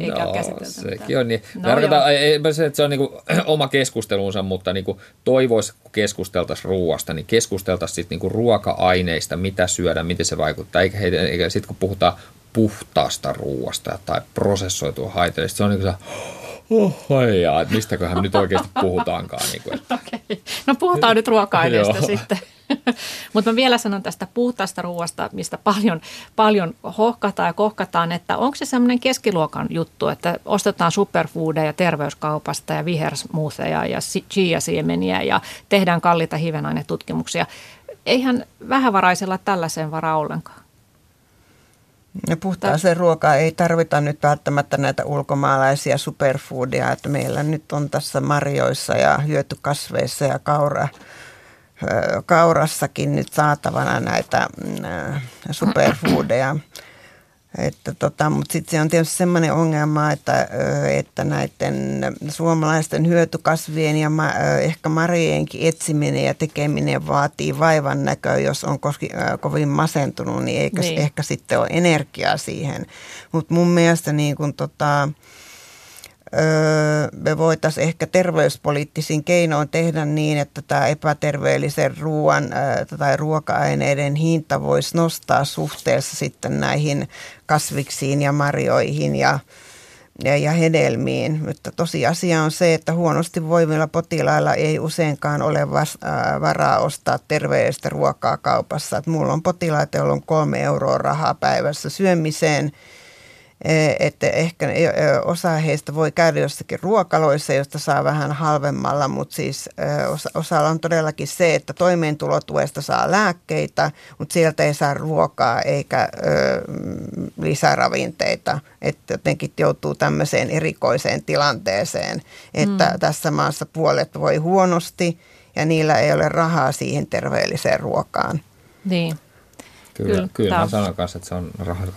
Eikä no, sekin on niin. No, Tarkoitan, ei, se, että se on niin kuin, oma keskustelunsa, mutta niin toivoisi, kun keskusteltaisiin ruoasta, niin keskusteltaisiin sitten niin ruoka-aineista, mitä syödään, miten se vaikuttaa. Eikä, eikä sitten kun puhutaan puhtaasta ruoasta tai prosessoitua haitallista, se on niin kuin se, oh, ja, että mistäköhän nyt oikeasti puhutaankaan. Niin kuin, että. Okay. No puhutaan nyt ruoka-aineista sitten. Mutta mä vielä sanon tästä puhtaasta ruoasta, mistä paljon, paljon hohkataan ja kohkataan, että onko se semmoinen keskiluokan juttu, että ostetaan superfoodeja terveyskaupasta ja vihersmuuseja ja chia-siemeniä ja tehdään kalliita hivenainetutkimuksia. Eihän vähävaraisella tällaiseen varaa ollenkaan. Ja puhtaaseen ruokaa ei tarvita nyt välttämättä näitä ulkomaalaisia superfoodia, että meillä nyt on tässä marjoissa ja hyötykasveissa ja kaura, kaurassakin nyt saatavana näitä mm, superfoodeja. Että tota, mutta sitten se on tietysti semmoinen ongelma, että, että näiden suomalaisten hyötykasvien ja ma, ehkä marjojenkin etsiminen ja tekeminen vaatii vaivan näköä. Jos on koski, kovin masentunut, niin eikä niin. ehkä sitten ole energiaa siihen. Mutta mun mielestä niin kun tota, me voitaisiin ehkä terveyspoliittisin keinoin tehdä niin, että tämä epäterveellisen ruoan tai ruoka-aineiden hinta voisi nostaa suhteessa sitten näihin kasviksiin ja marjoihin ja, ja, ja hedelmiin. Mutta tosiasia on se, että huonosti voimilla potilailla ei useinkaan ole vas, äh, varaa ostaa terveellistä ruokaa kaupassa. Et mulla on potilaita, joilla on kolme euroa rahaa päivässä syömiseen – että ehkä e, osa heistä voi käydä jossakin ruokaloissa, josta saa vähän halvemmalla, mutta siis osa, osalla on todellakin se, että toimeentulotuesta saa lääkkeitä, mutta sieltä ei saa ruokaa eikä lisäravinteita, että jotenkin joutuu tämmöiseen erikoiseen tilanteeseen, että mm. tässä maassa puolet voi huonosti ja niillä ei ole rahaa siihen terveelliseen ruokaan. Niin. Kyllä, kyllä, kyllä mä sanon kanssa, että se on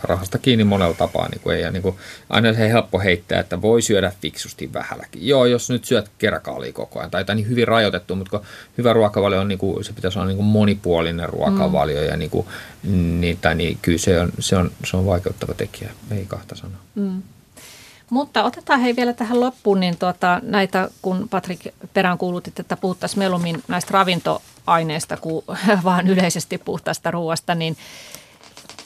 rahasta kiinni monella tapaa. Niin kuin ei, niin kuin, aina se helppo heittää, että voi syödä fiksusti vähälläkin. Joo, jos nyt syöt kerakaalia koko ajan, tai, tai niin hyvin rajoitettu, mutta kun hyvä ruokavalio on, niin kuin, se pitäisi olla niin kuin monipuolinen ruokavalio, mm. ja niin kuin, niin, tai niin, kyllä se on, se, on, se on vaikeuttava tekijä, ei kahta sanaa. Mm. Mutta otetaan hei vielä tähän loppuun, niin tuota, näitä, kun Patrik peräänkuulutit, että puhuttaisiin mieluummin näistä ravintoaineista kuin vaan yleisesti puhtaasta ruoasta, niin,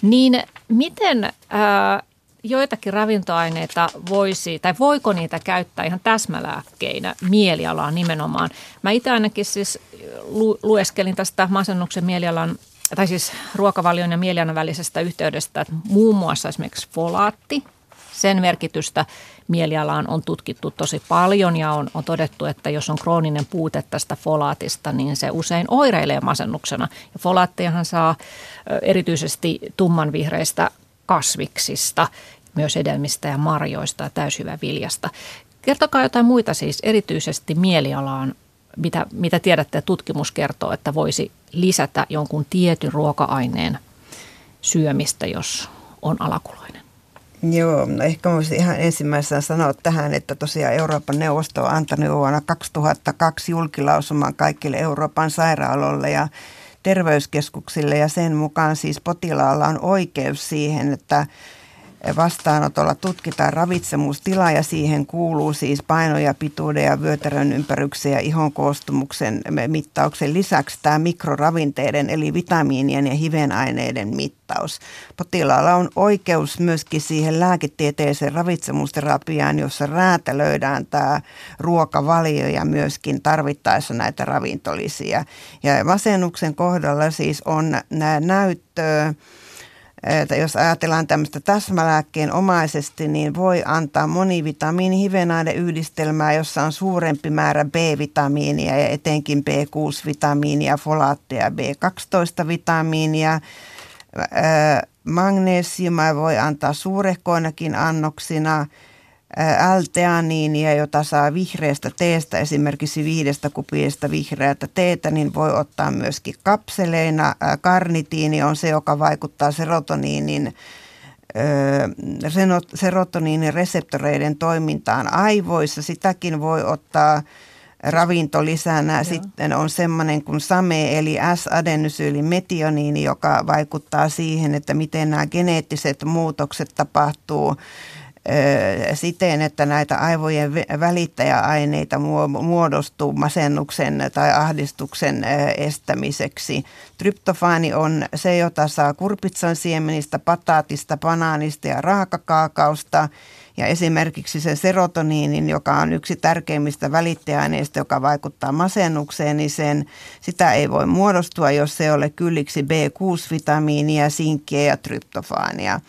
niin miten ää, joitakin ravintoaineita voisi, tai voiko niitä käyttää ihan täsmälääkkeinä mielialaan nimenomaan? Mä itse ainakin siis lu, lueskelin tästä masennuksen mielialan tai siis ruokavalion ja mielialan välisestä yhteydestä, että muun muassa esimerkiksi folaatti, sen merkitystä mielialaan on tutkittu tosi paljon ja on, on todettu, että jos on krooninen puute tästä folaatista, niin se usein oireilee masennuksena. Ja folaattejahan saa erityisesti tummanvihreistä kasviksista, myös edelmistä ja marjoista ja täyshyväviljasta. Kertokaa jotain muita siis erityisesti mielialaan, mitä, mitä tiedätte, tutkimus kertoo, että voisi lisätä jonkun tietyn ruoka-aineen syömistä, jos on alakuloinen. Joo, no ehkä voisin ihan ensimmäisenä sanoa tähän, että tosiaan Euroopan neuvosto on antanut vuonna 2002 julkilausuman kaikille Euroopan sairaaloille ja terveyskeskuksille ja sen mukaan siis potilaalla on oikeus siihen, että vastaanotolla tutkitaan ravitsemustilaa ja siihen kuuluu siis paino ja pituuden ja vyötärön ympäryksen ja ihon koostumuksen mittauksen lisäksi tämä mikroravinteiden eli vitamiinien ja hivenaineiden mittaus. Potilaalla on oikeus myöskin siihen lääketieteeseen ravitsemusterapiaan, jossa räätälöidään tämä ruokavalio ja myöskin tarvittaessa näitä ravintolisia. Ja masennuksen kohdalla siis on näyttöä että jos ajatellaan tämmöistä täsmälääkkeen omaisesti, niin voi antaa monivitamiini yhdistelmää, jossa on suurempi määrä B-vitamiinia ja etenkin B6-vitamiinia, folaatteja, B12-vitamiinia. Magnesiumia voi antaa suurehkoinakin annoksina – L-teaniinia, jota saa vihreästä teestä, esimerkiksi viidestä kupiesta vihreätä teetä, niin voi ottaa myöskin kapseleina. Karnitiini on se, joka vaikuttaa serotoniinin serotoniinin reseptoreiden toimintaan aivoissa. Sitäkin voi ottaa ravintolisänä. Joo. Sitten on semmoinen kuin SAME eli S-adenosyylimetioniini, joka vaikuttaa siihen, että miten nämä geneettiset muutokset tapahtuu siten, että näitä aivojen välittäjäaineita muodostuu masennuksen tai ahdistuksen estämiseksi. Tryptofaani on se, jota saa kurpitsan siemenistä, pataatista, banaanista ja raakakaakausta. Ja esimerkiksi se serotoniinin, joka on yksi tärkeimmistä välittäjäaineista, joka vaikuttaa masennukseen, niin sen, sitä ei voi muodostua, jos se ei ole kylliksi B6-vitamiinia, sinkkiä ja tryptofaania.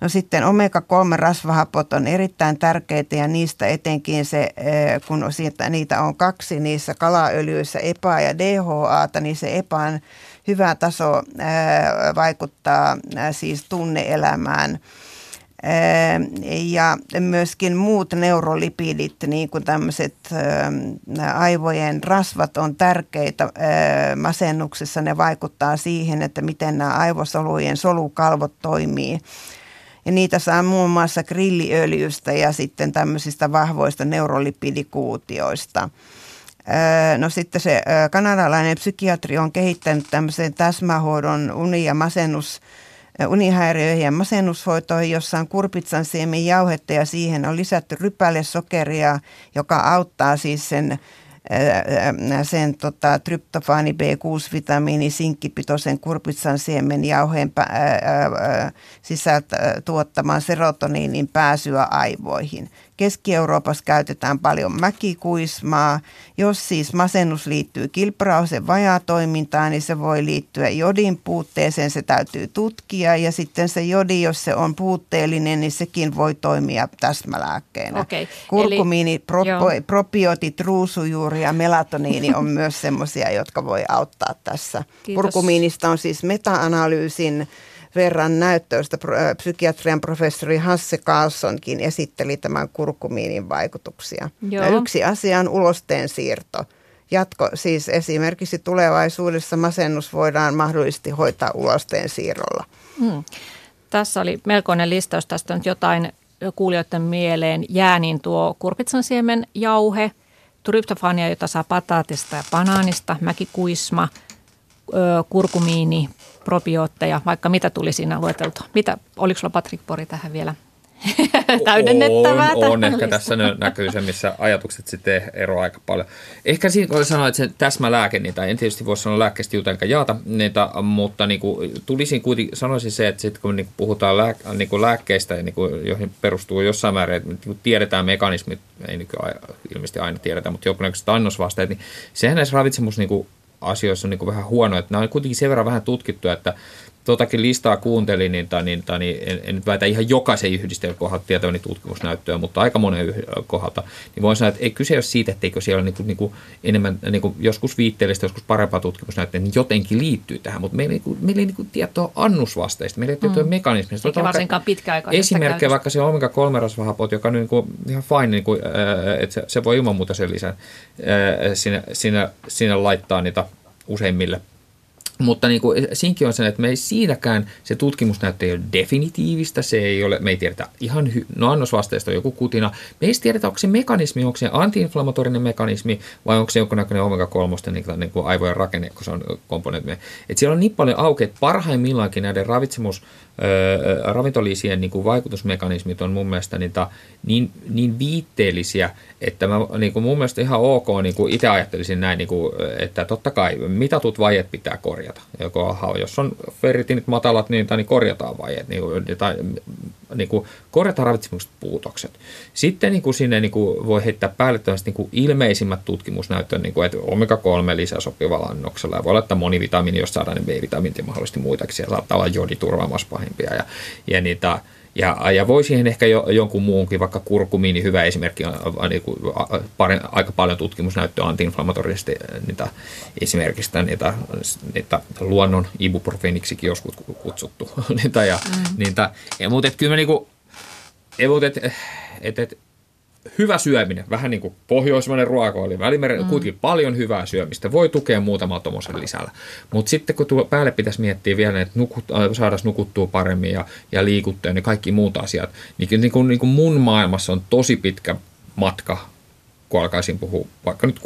No sitten omega-3-rasvahapot on erittäin tärkeitä ja niistä etenkin se, eh, kun siitä, niitä on kaksi niissä kalaöljyissä, EPA ja DHA, niin se EPAn hyvä taso eh, vaikuttaa eh, siis tunneelämään ja myöskin muut neurolipidit, niin kuin tämmöiset aivojen rasvat on tärkeitä masennuksessa. Ne vaikuttaa siihen, että miten nämä aivosolujen solukalvot toimii. Ja niitä saa muun muassa grilliöljystä ja sitten tämmöisistä vahvoista neurolipidikuutioista. No sitten se kanadalainen psykiatri on kehittänyt tämmöisen täsmähoidon uni- ja masennus unihäiriöihin ja masennushoitoihin, jossa on kurpitsan siemen jauhetta ja siihen on lisätty rypäle sokeria, joka auttaa siis sen sen tota, tryptofaani B6-vitamiini, sinkkipitoisen kurpitsan siemen jauheen sisältä tuottamaan serotoniinin pääsyä aivoihin. Keski-Euroopassa käytetään paljon mäkikuismaa. Jos siis masennus liittyy kilprausen vajaatoimintaan, niin se voi liittyä jodin puutteeseen, se täytyy tutkia. Ja sitten se jodi, jos se on puutteellinen, niin sekin voi toimia täsmälääkkeenä. Okay. Kurkumiini, pro, probiotit, ruusujuuri ja melatoniini on myös semmoisia, jotka voi auttaa tässä. Kiitos. Kurkumiinista on siis meta-analyysin verran näyttöistä äh, psykiatrian professori Hasse Carlsonkin esitteli tämän kurkumiinin vaikutuksia. Joo. Ja yksi asia on ulosteen siirto. Jatko, siis esimerkiksi tulevaisuudessa masennus voidaan mahdollisesti hoitaa ulosteen siirrolla. Hmm. Tässä oli melkoinen listaus. Tästä nyt jotain kuulijoiden mieleen jää, niin tuo kurpitsansiemen jauhe, tryptofania, jota saa pataatista ja banaanista, mäkikuisma, kurkumiini, probiootteja, vaikka mitä tuli siinä lueteltua. Mitä, oliko sulla Patrik Pori tähän vielä täydennettävää? On, on. ehkä tässä näkyy se, missä ajatukset sitten eroavat aika paljon. Ehkä siinä kun sanoit, että se täsmälääke, niitä en tietysti voi sanoa lääkkeestä jutelka jaata niitä, mutta niin kuin, tulisin kuitenkin, sanoisin se, että sitten kun niin kuin puhutaan lää, niin kuin lääkkeistä, niin kuin, joihin perustuu jossain määrin, että niin tiedetään mekanismit, ei nykyään ilmeisesti aina tiedetä, mutta jonkinlaiset annosvasteet, niin sehän näissä ravitsemus niin kuin, asioissa on niin kuin vähän huono, että nämä on kuitenkin sen verran vähän tutkittu, että tuotakin listaa kuuntelin, niin, tai, niin, tai, niin en, en nyt väitä ihan jokaisen yhdistelmän kohdalta tietäväni tutkimusnäyttöä, mutta aika monen kohdalta, niin voin sanoa, että ei kyse ole siitä, etteikö siellä ole niin kuin, niin kuin enemmän niin kuin joskus viitteellistä, joskus parempaa tutkimusnäyttöä, niin jotenkin liittyy tähän, mutta meillä, niin kuin, meillä ei niin kuin tietoa annusvasteista, meillä ei tietoa mm. mekanismista. Eikä varsinkaan pitkäaikaisesta Esimerkkejä vaikka se omega-3-rasvahapot, joka on niin kuin ihan fine, niin kuin, että se, se voi ilman muuta sen lisää sinne, sinne, sinne laittaa niitä useimmille – mutta niin kuin, siinkin on sen, että me ei siinäkään, se tutkimusnäyttö ei ole definitiivistä, se ei ole, me ei tiedetä ihan, hy, no annosvasteista on joku kutina, me ei tiedetä, onko se mekanismi, onko se antiinflammatorinen mekanismi vai onko se jonkunnäköinen omega-3 niin, niin kuin aivojen rakenne, kun se on komponentti. Että siellä on niin paljon auki, että parhaimmillaankin näiden ravitsemus, ravintoliisien niin kuin vaikutusmekanismit on mun mielestä niitä niin, niin viitteellisiä, että mä niin kuin mun mielestä ihan ok, niin kuin itse ajattelisin näin, niin kuin, että totta kai mitatut vajet pitää korjata. Joko, jos on ferritinit matalat, niin, tai niin korjataan vajet, niin, tai niin kuin, korjataan ravitsemukset puutokset. Sitten niin kuin sinne niin kuin, voi heittää päälle niin kuin ilmeisimmät tutkimusnäyttöt, niin kuin, että omega-3 lisää sopivalla annoksella. Ja voi olla, että monivitamiini, jos saadaan niin B-vitamiinit ja mahdollisesti muitakin. Siellä saattaa olla joditurvaamassa pahimpia. Ja, ja niitä, ja, ja voi siihen ehkä jo, jonkun muunkin, vaikka kurkumiini, hyvä esimerkki, on, niin kuin, pari, aika paljon tutkimusnäyttöä antiinflammatorisesti niitä esimerkistä, niitä, niitä luonnon ibuprofeeniksikin joskus kutsuttu. niitä, ja, mm. niitä, ja, mutta et, kyllä mä niinku, et, et, et, hyvä syöminen, vähän niin kuin pohjoismainen ruokavalio, välimeren mm. kuitenkin paljon hyvää syömistä, voi tukea muutama tuommoisen lisällä. Mutta sitten kun tuo päälle pitäisi miettiä vielä, että nukut, äh, saada nukuttua paremmin ja, ja liikuttua ja kaikki muut asiat, niin, niin, kuin, niin kuin mun maailmassa on tosi pitkä matka kun alkaisin puhua vaikka nyt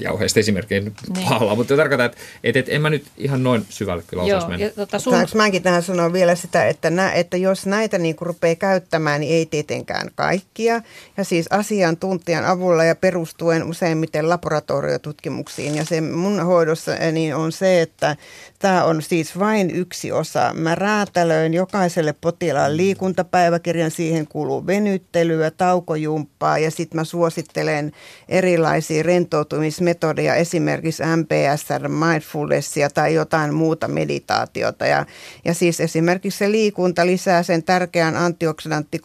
jauheista esimerkiksi niin. pahalla, mutta tarkoittaa, että, että, että en mä nyt ihan noin syvälle kyllä Joo, mennä. Ja, tota sun... Saanko mäkin tähän sanoa vielä sitä, että, nä, että jos näitä niin rupeaa käyttämään, niin ei tietenkään kaikkia. Ja siis asiantuntijan avulla ja perustuen useimmiten laboratoriotutkimuksiin. Ja se mun hoidossa eh, niin on se, että tämä on siis vain yksi osa. Mä räätälöin jokaiselle potilaan liikuntapäiväkirjan, siihen kuuluu venyttelyä, taukojumppaa ja sitten mä suosittelen erilaisia rentoutumismetodeja, esimerkiksi MPS, mindfulnessia tai jotain muuta meditaatiota. Ja, ja siis esimerkiksi se liikunta lisää sen tärkeän antioksidantti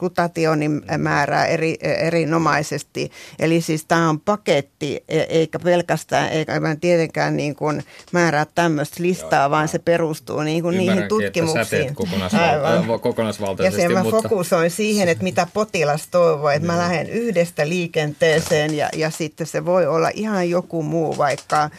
määrää eri, erinomaisesti. Eli siis tämä on paketti, e, eikä pelkästään, eikä mä tietenkään niin kuin määrää tämmöistä listaa, vaan se perustuu niin kuin niihin tutkimuksiin. Kokonaisval- kokonaisvaltaisesti. Ja sen mä mutta... fokusoin siihen, että mitä potilas toivoo, että mä lähden yhdestä liikenteeseen ja, ja sitten se voi olla ihan joku muu, vaikka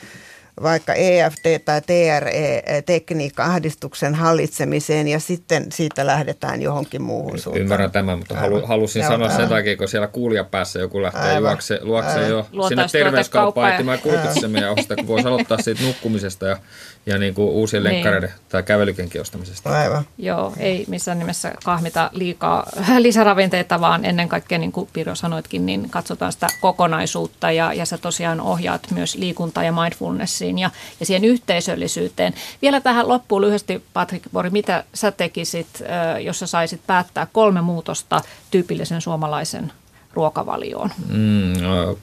vaikka EFT tai TRE-tekniikka ahdistuksen hallitsemiseen ja sitten siitä lähdetään johonkin muuhun suuntaan. Ymmärrän tämän, mutta halu, halusin Joo, sanoa sen takia, kun siellä kuulijapäässä joku lähtee juokse, luokse jo sinne terveyskauppaan etsimään kulutussemia ostaa, kun voisi aloittaa siitä nukkumisesta ja, ja niin kuin uusien niin. lenkkareiden tai kävelykenkin ostamisesta. Aivan. Joo, ei missään nimessä kahmita liikaa lisäravinteita, vaan ennen kaikkea, niin kuin Pirjo sanoitkin, niin katsotaan sitä kokonaisuutta ja, ja sä tosiaan ohjaat myös liikuntaa ja mindfulnessia prosessiin ja, ja siihen yhteisöllisyyteen. Vielä tähän loppuun lyhyesti, Patrik Bori, mitä sä tekisit, jos sä saisit päättää kolme muutosta tyypillisen suomalaisen ruokavalioon? Mm,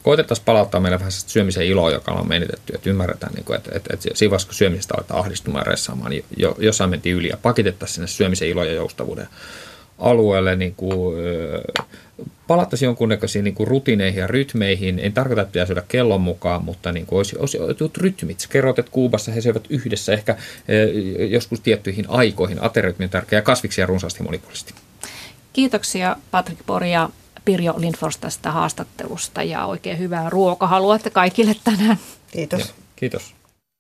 koitettaisiin palauttaa meille vähän syömisen iloa, joka on menetetty, että ymmärretään, niin kuin, että, että, että siinä vaiheessa, kun syömisestä aletaan ahdistumaan ja ressaamaan, niin jo, jossain mentiin yli ja pakitettaisiin sinne syömisen ilo ja joustavuuden alueelle niin kuin, palattaisiin jonkunnäköisiin niin kuin rutiineihin ja rytmeihin. En tarkoita, että pitää syödä kellon mukaan, mutta niin kuin olisi, olisi, olisi rytmit. Kerrot, että Kuubassa he syövät yhdessä ehkä joskus tiettyihin aikoihin. Ateriorytmi on tärkeä ja kasviksia runsaasti monipuolisesti. Kiitoksia Patrik Pori ja Pirjo Lindfors tästä haastattelusta ja oikein hyvää ruokahalua kaikille tänään. Kiitos. Ja, kiitos.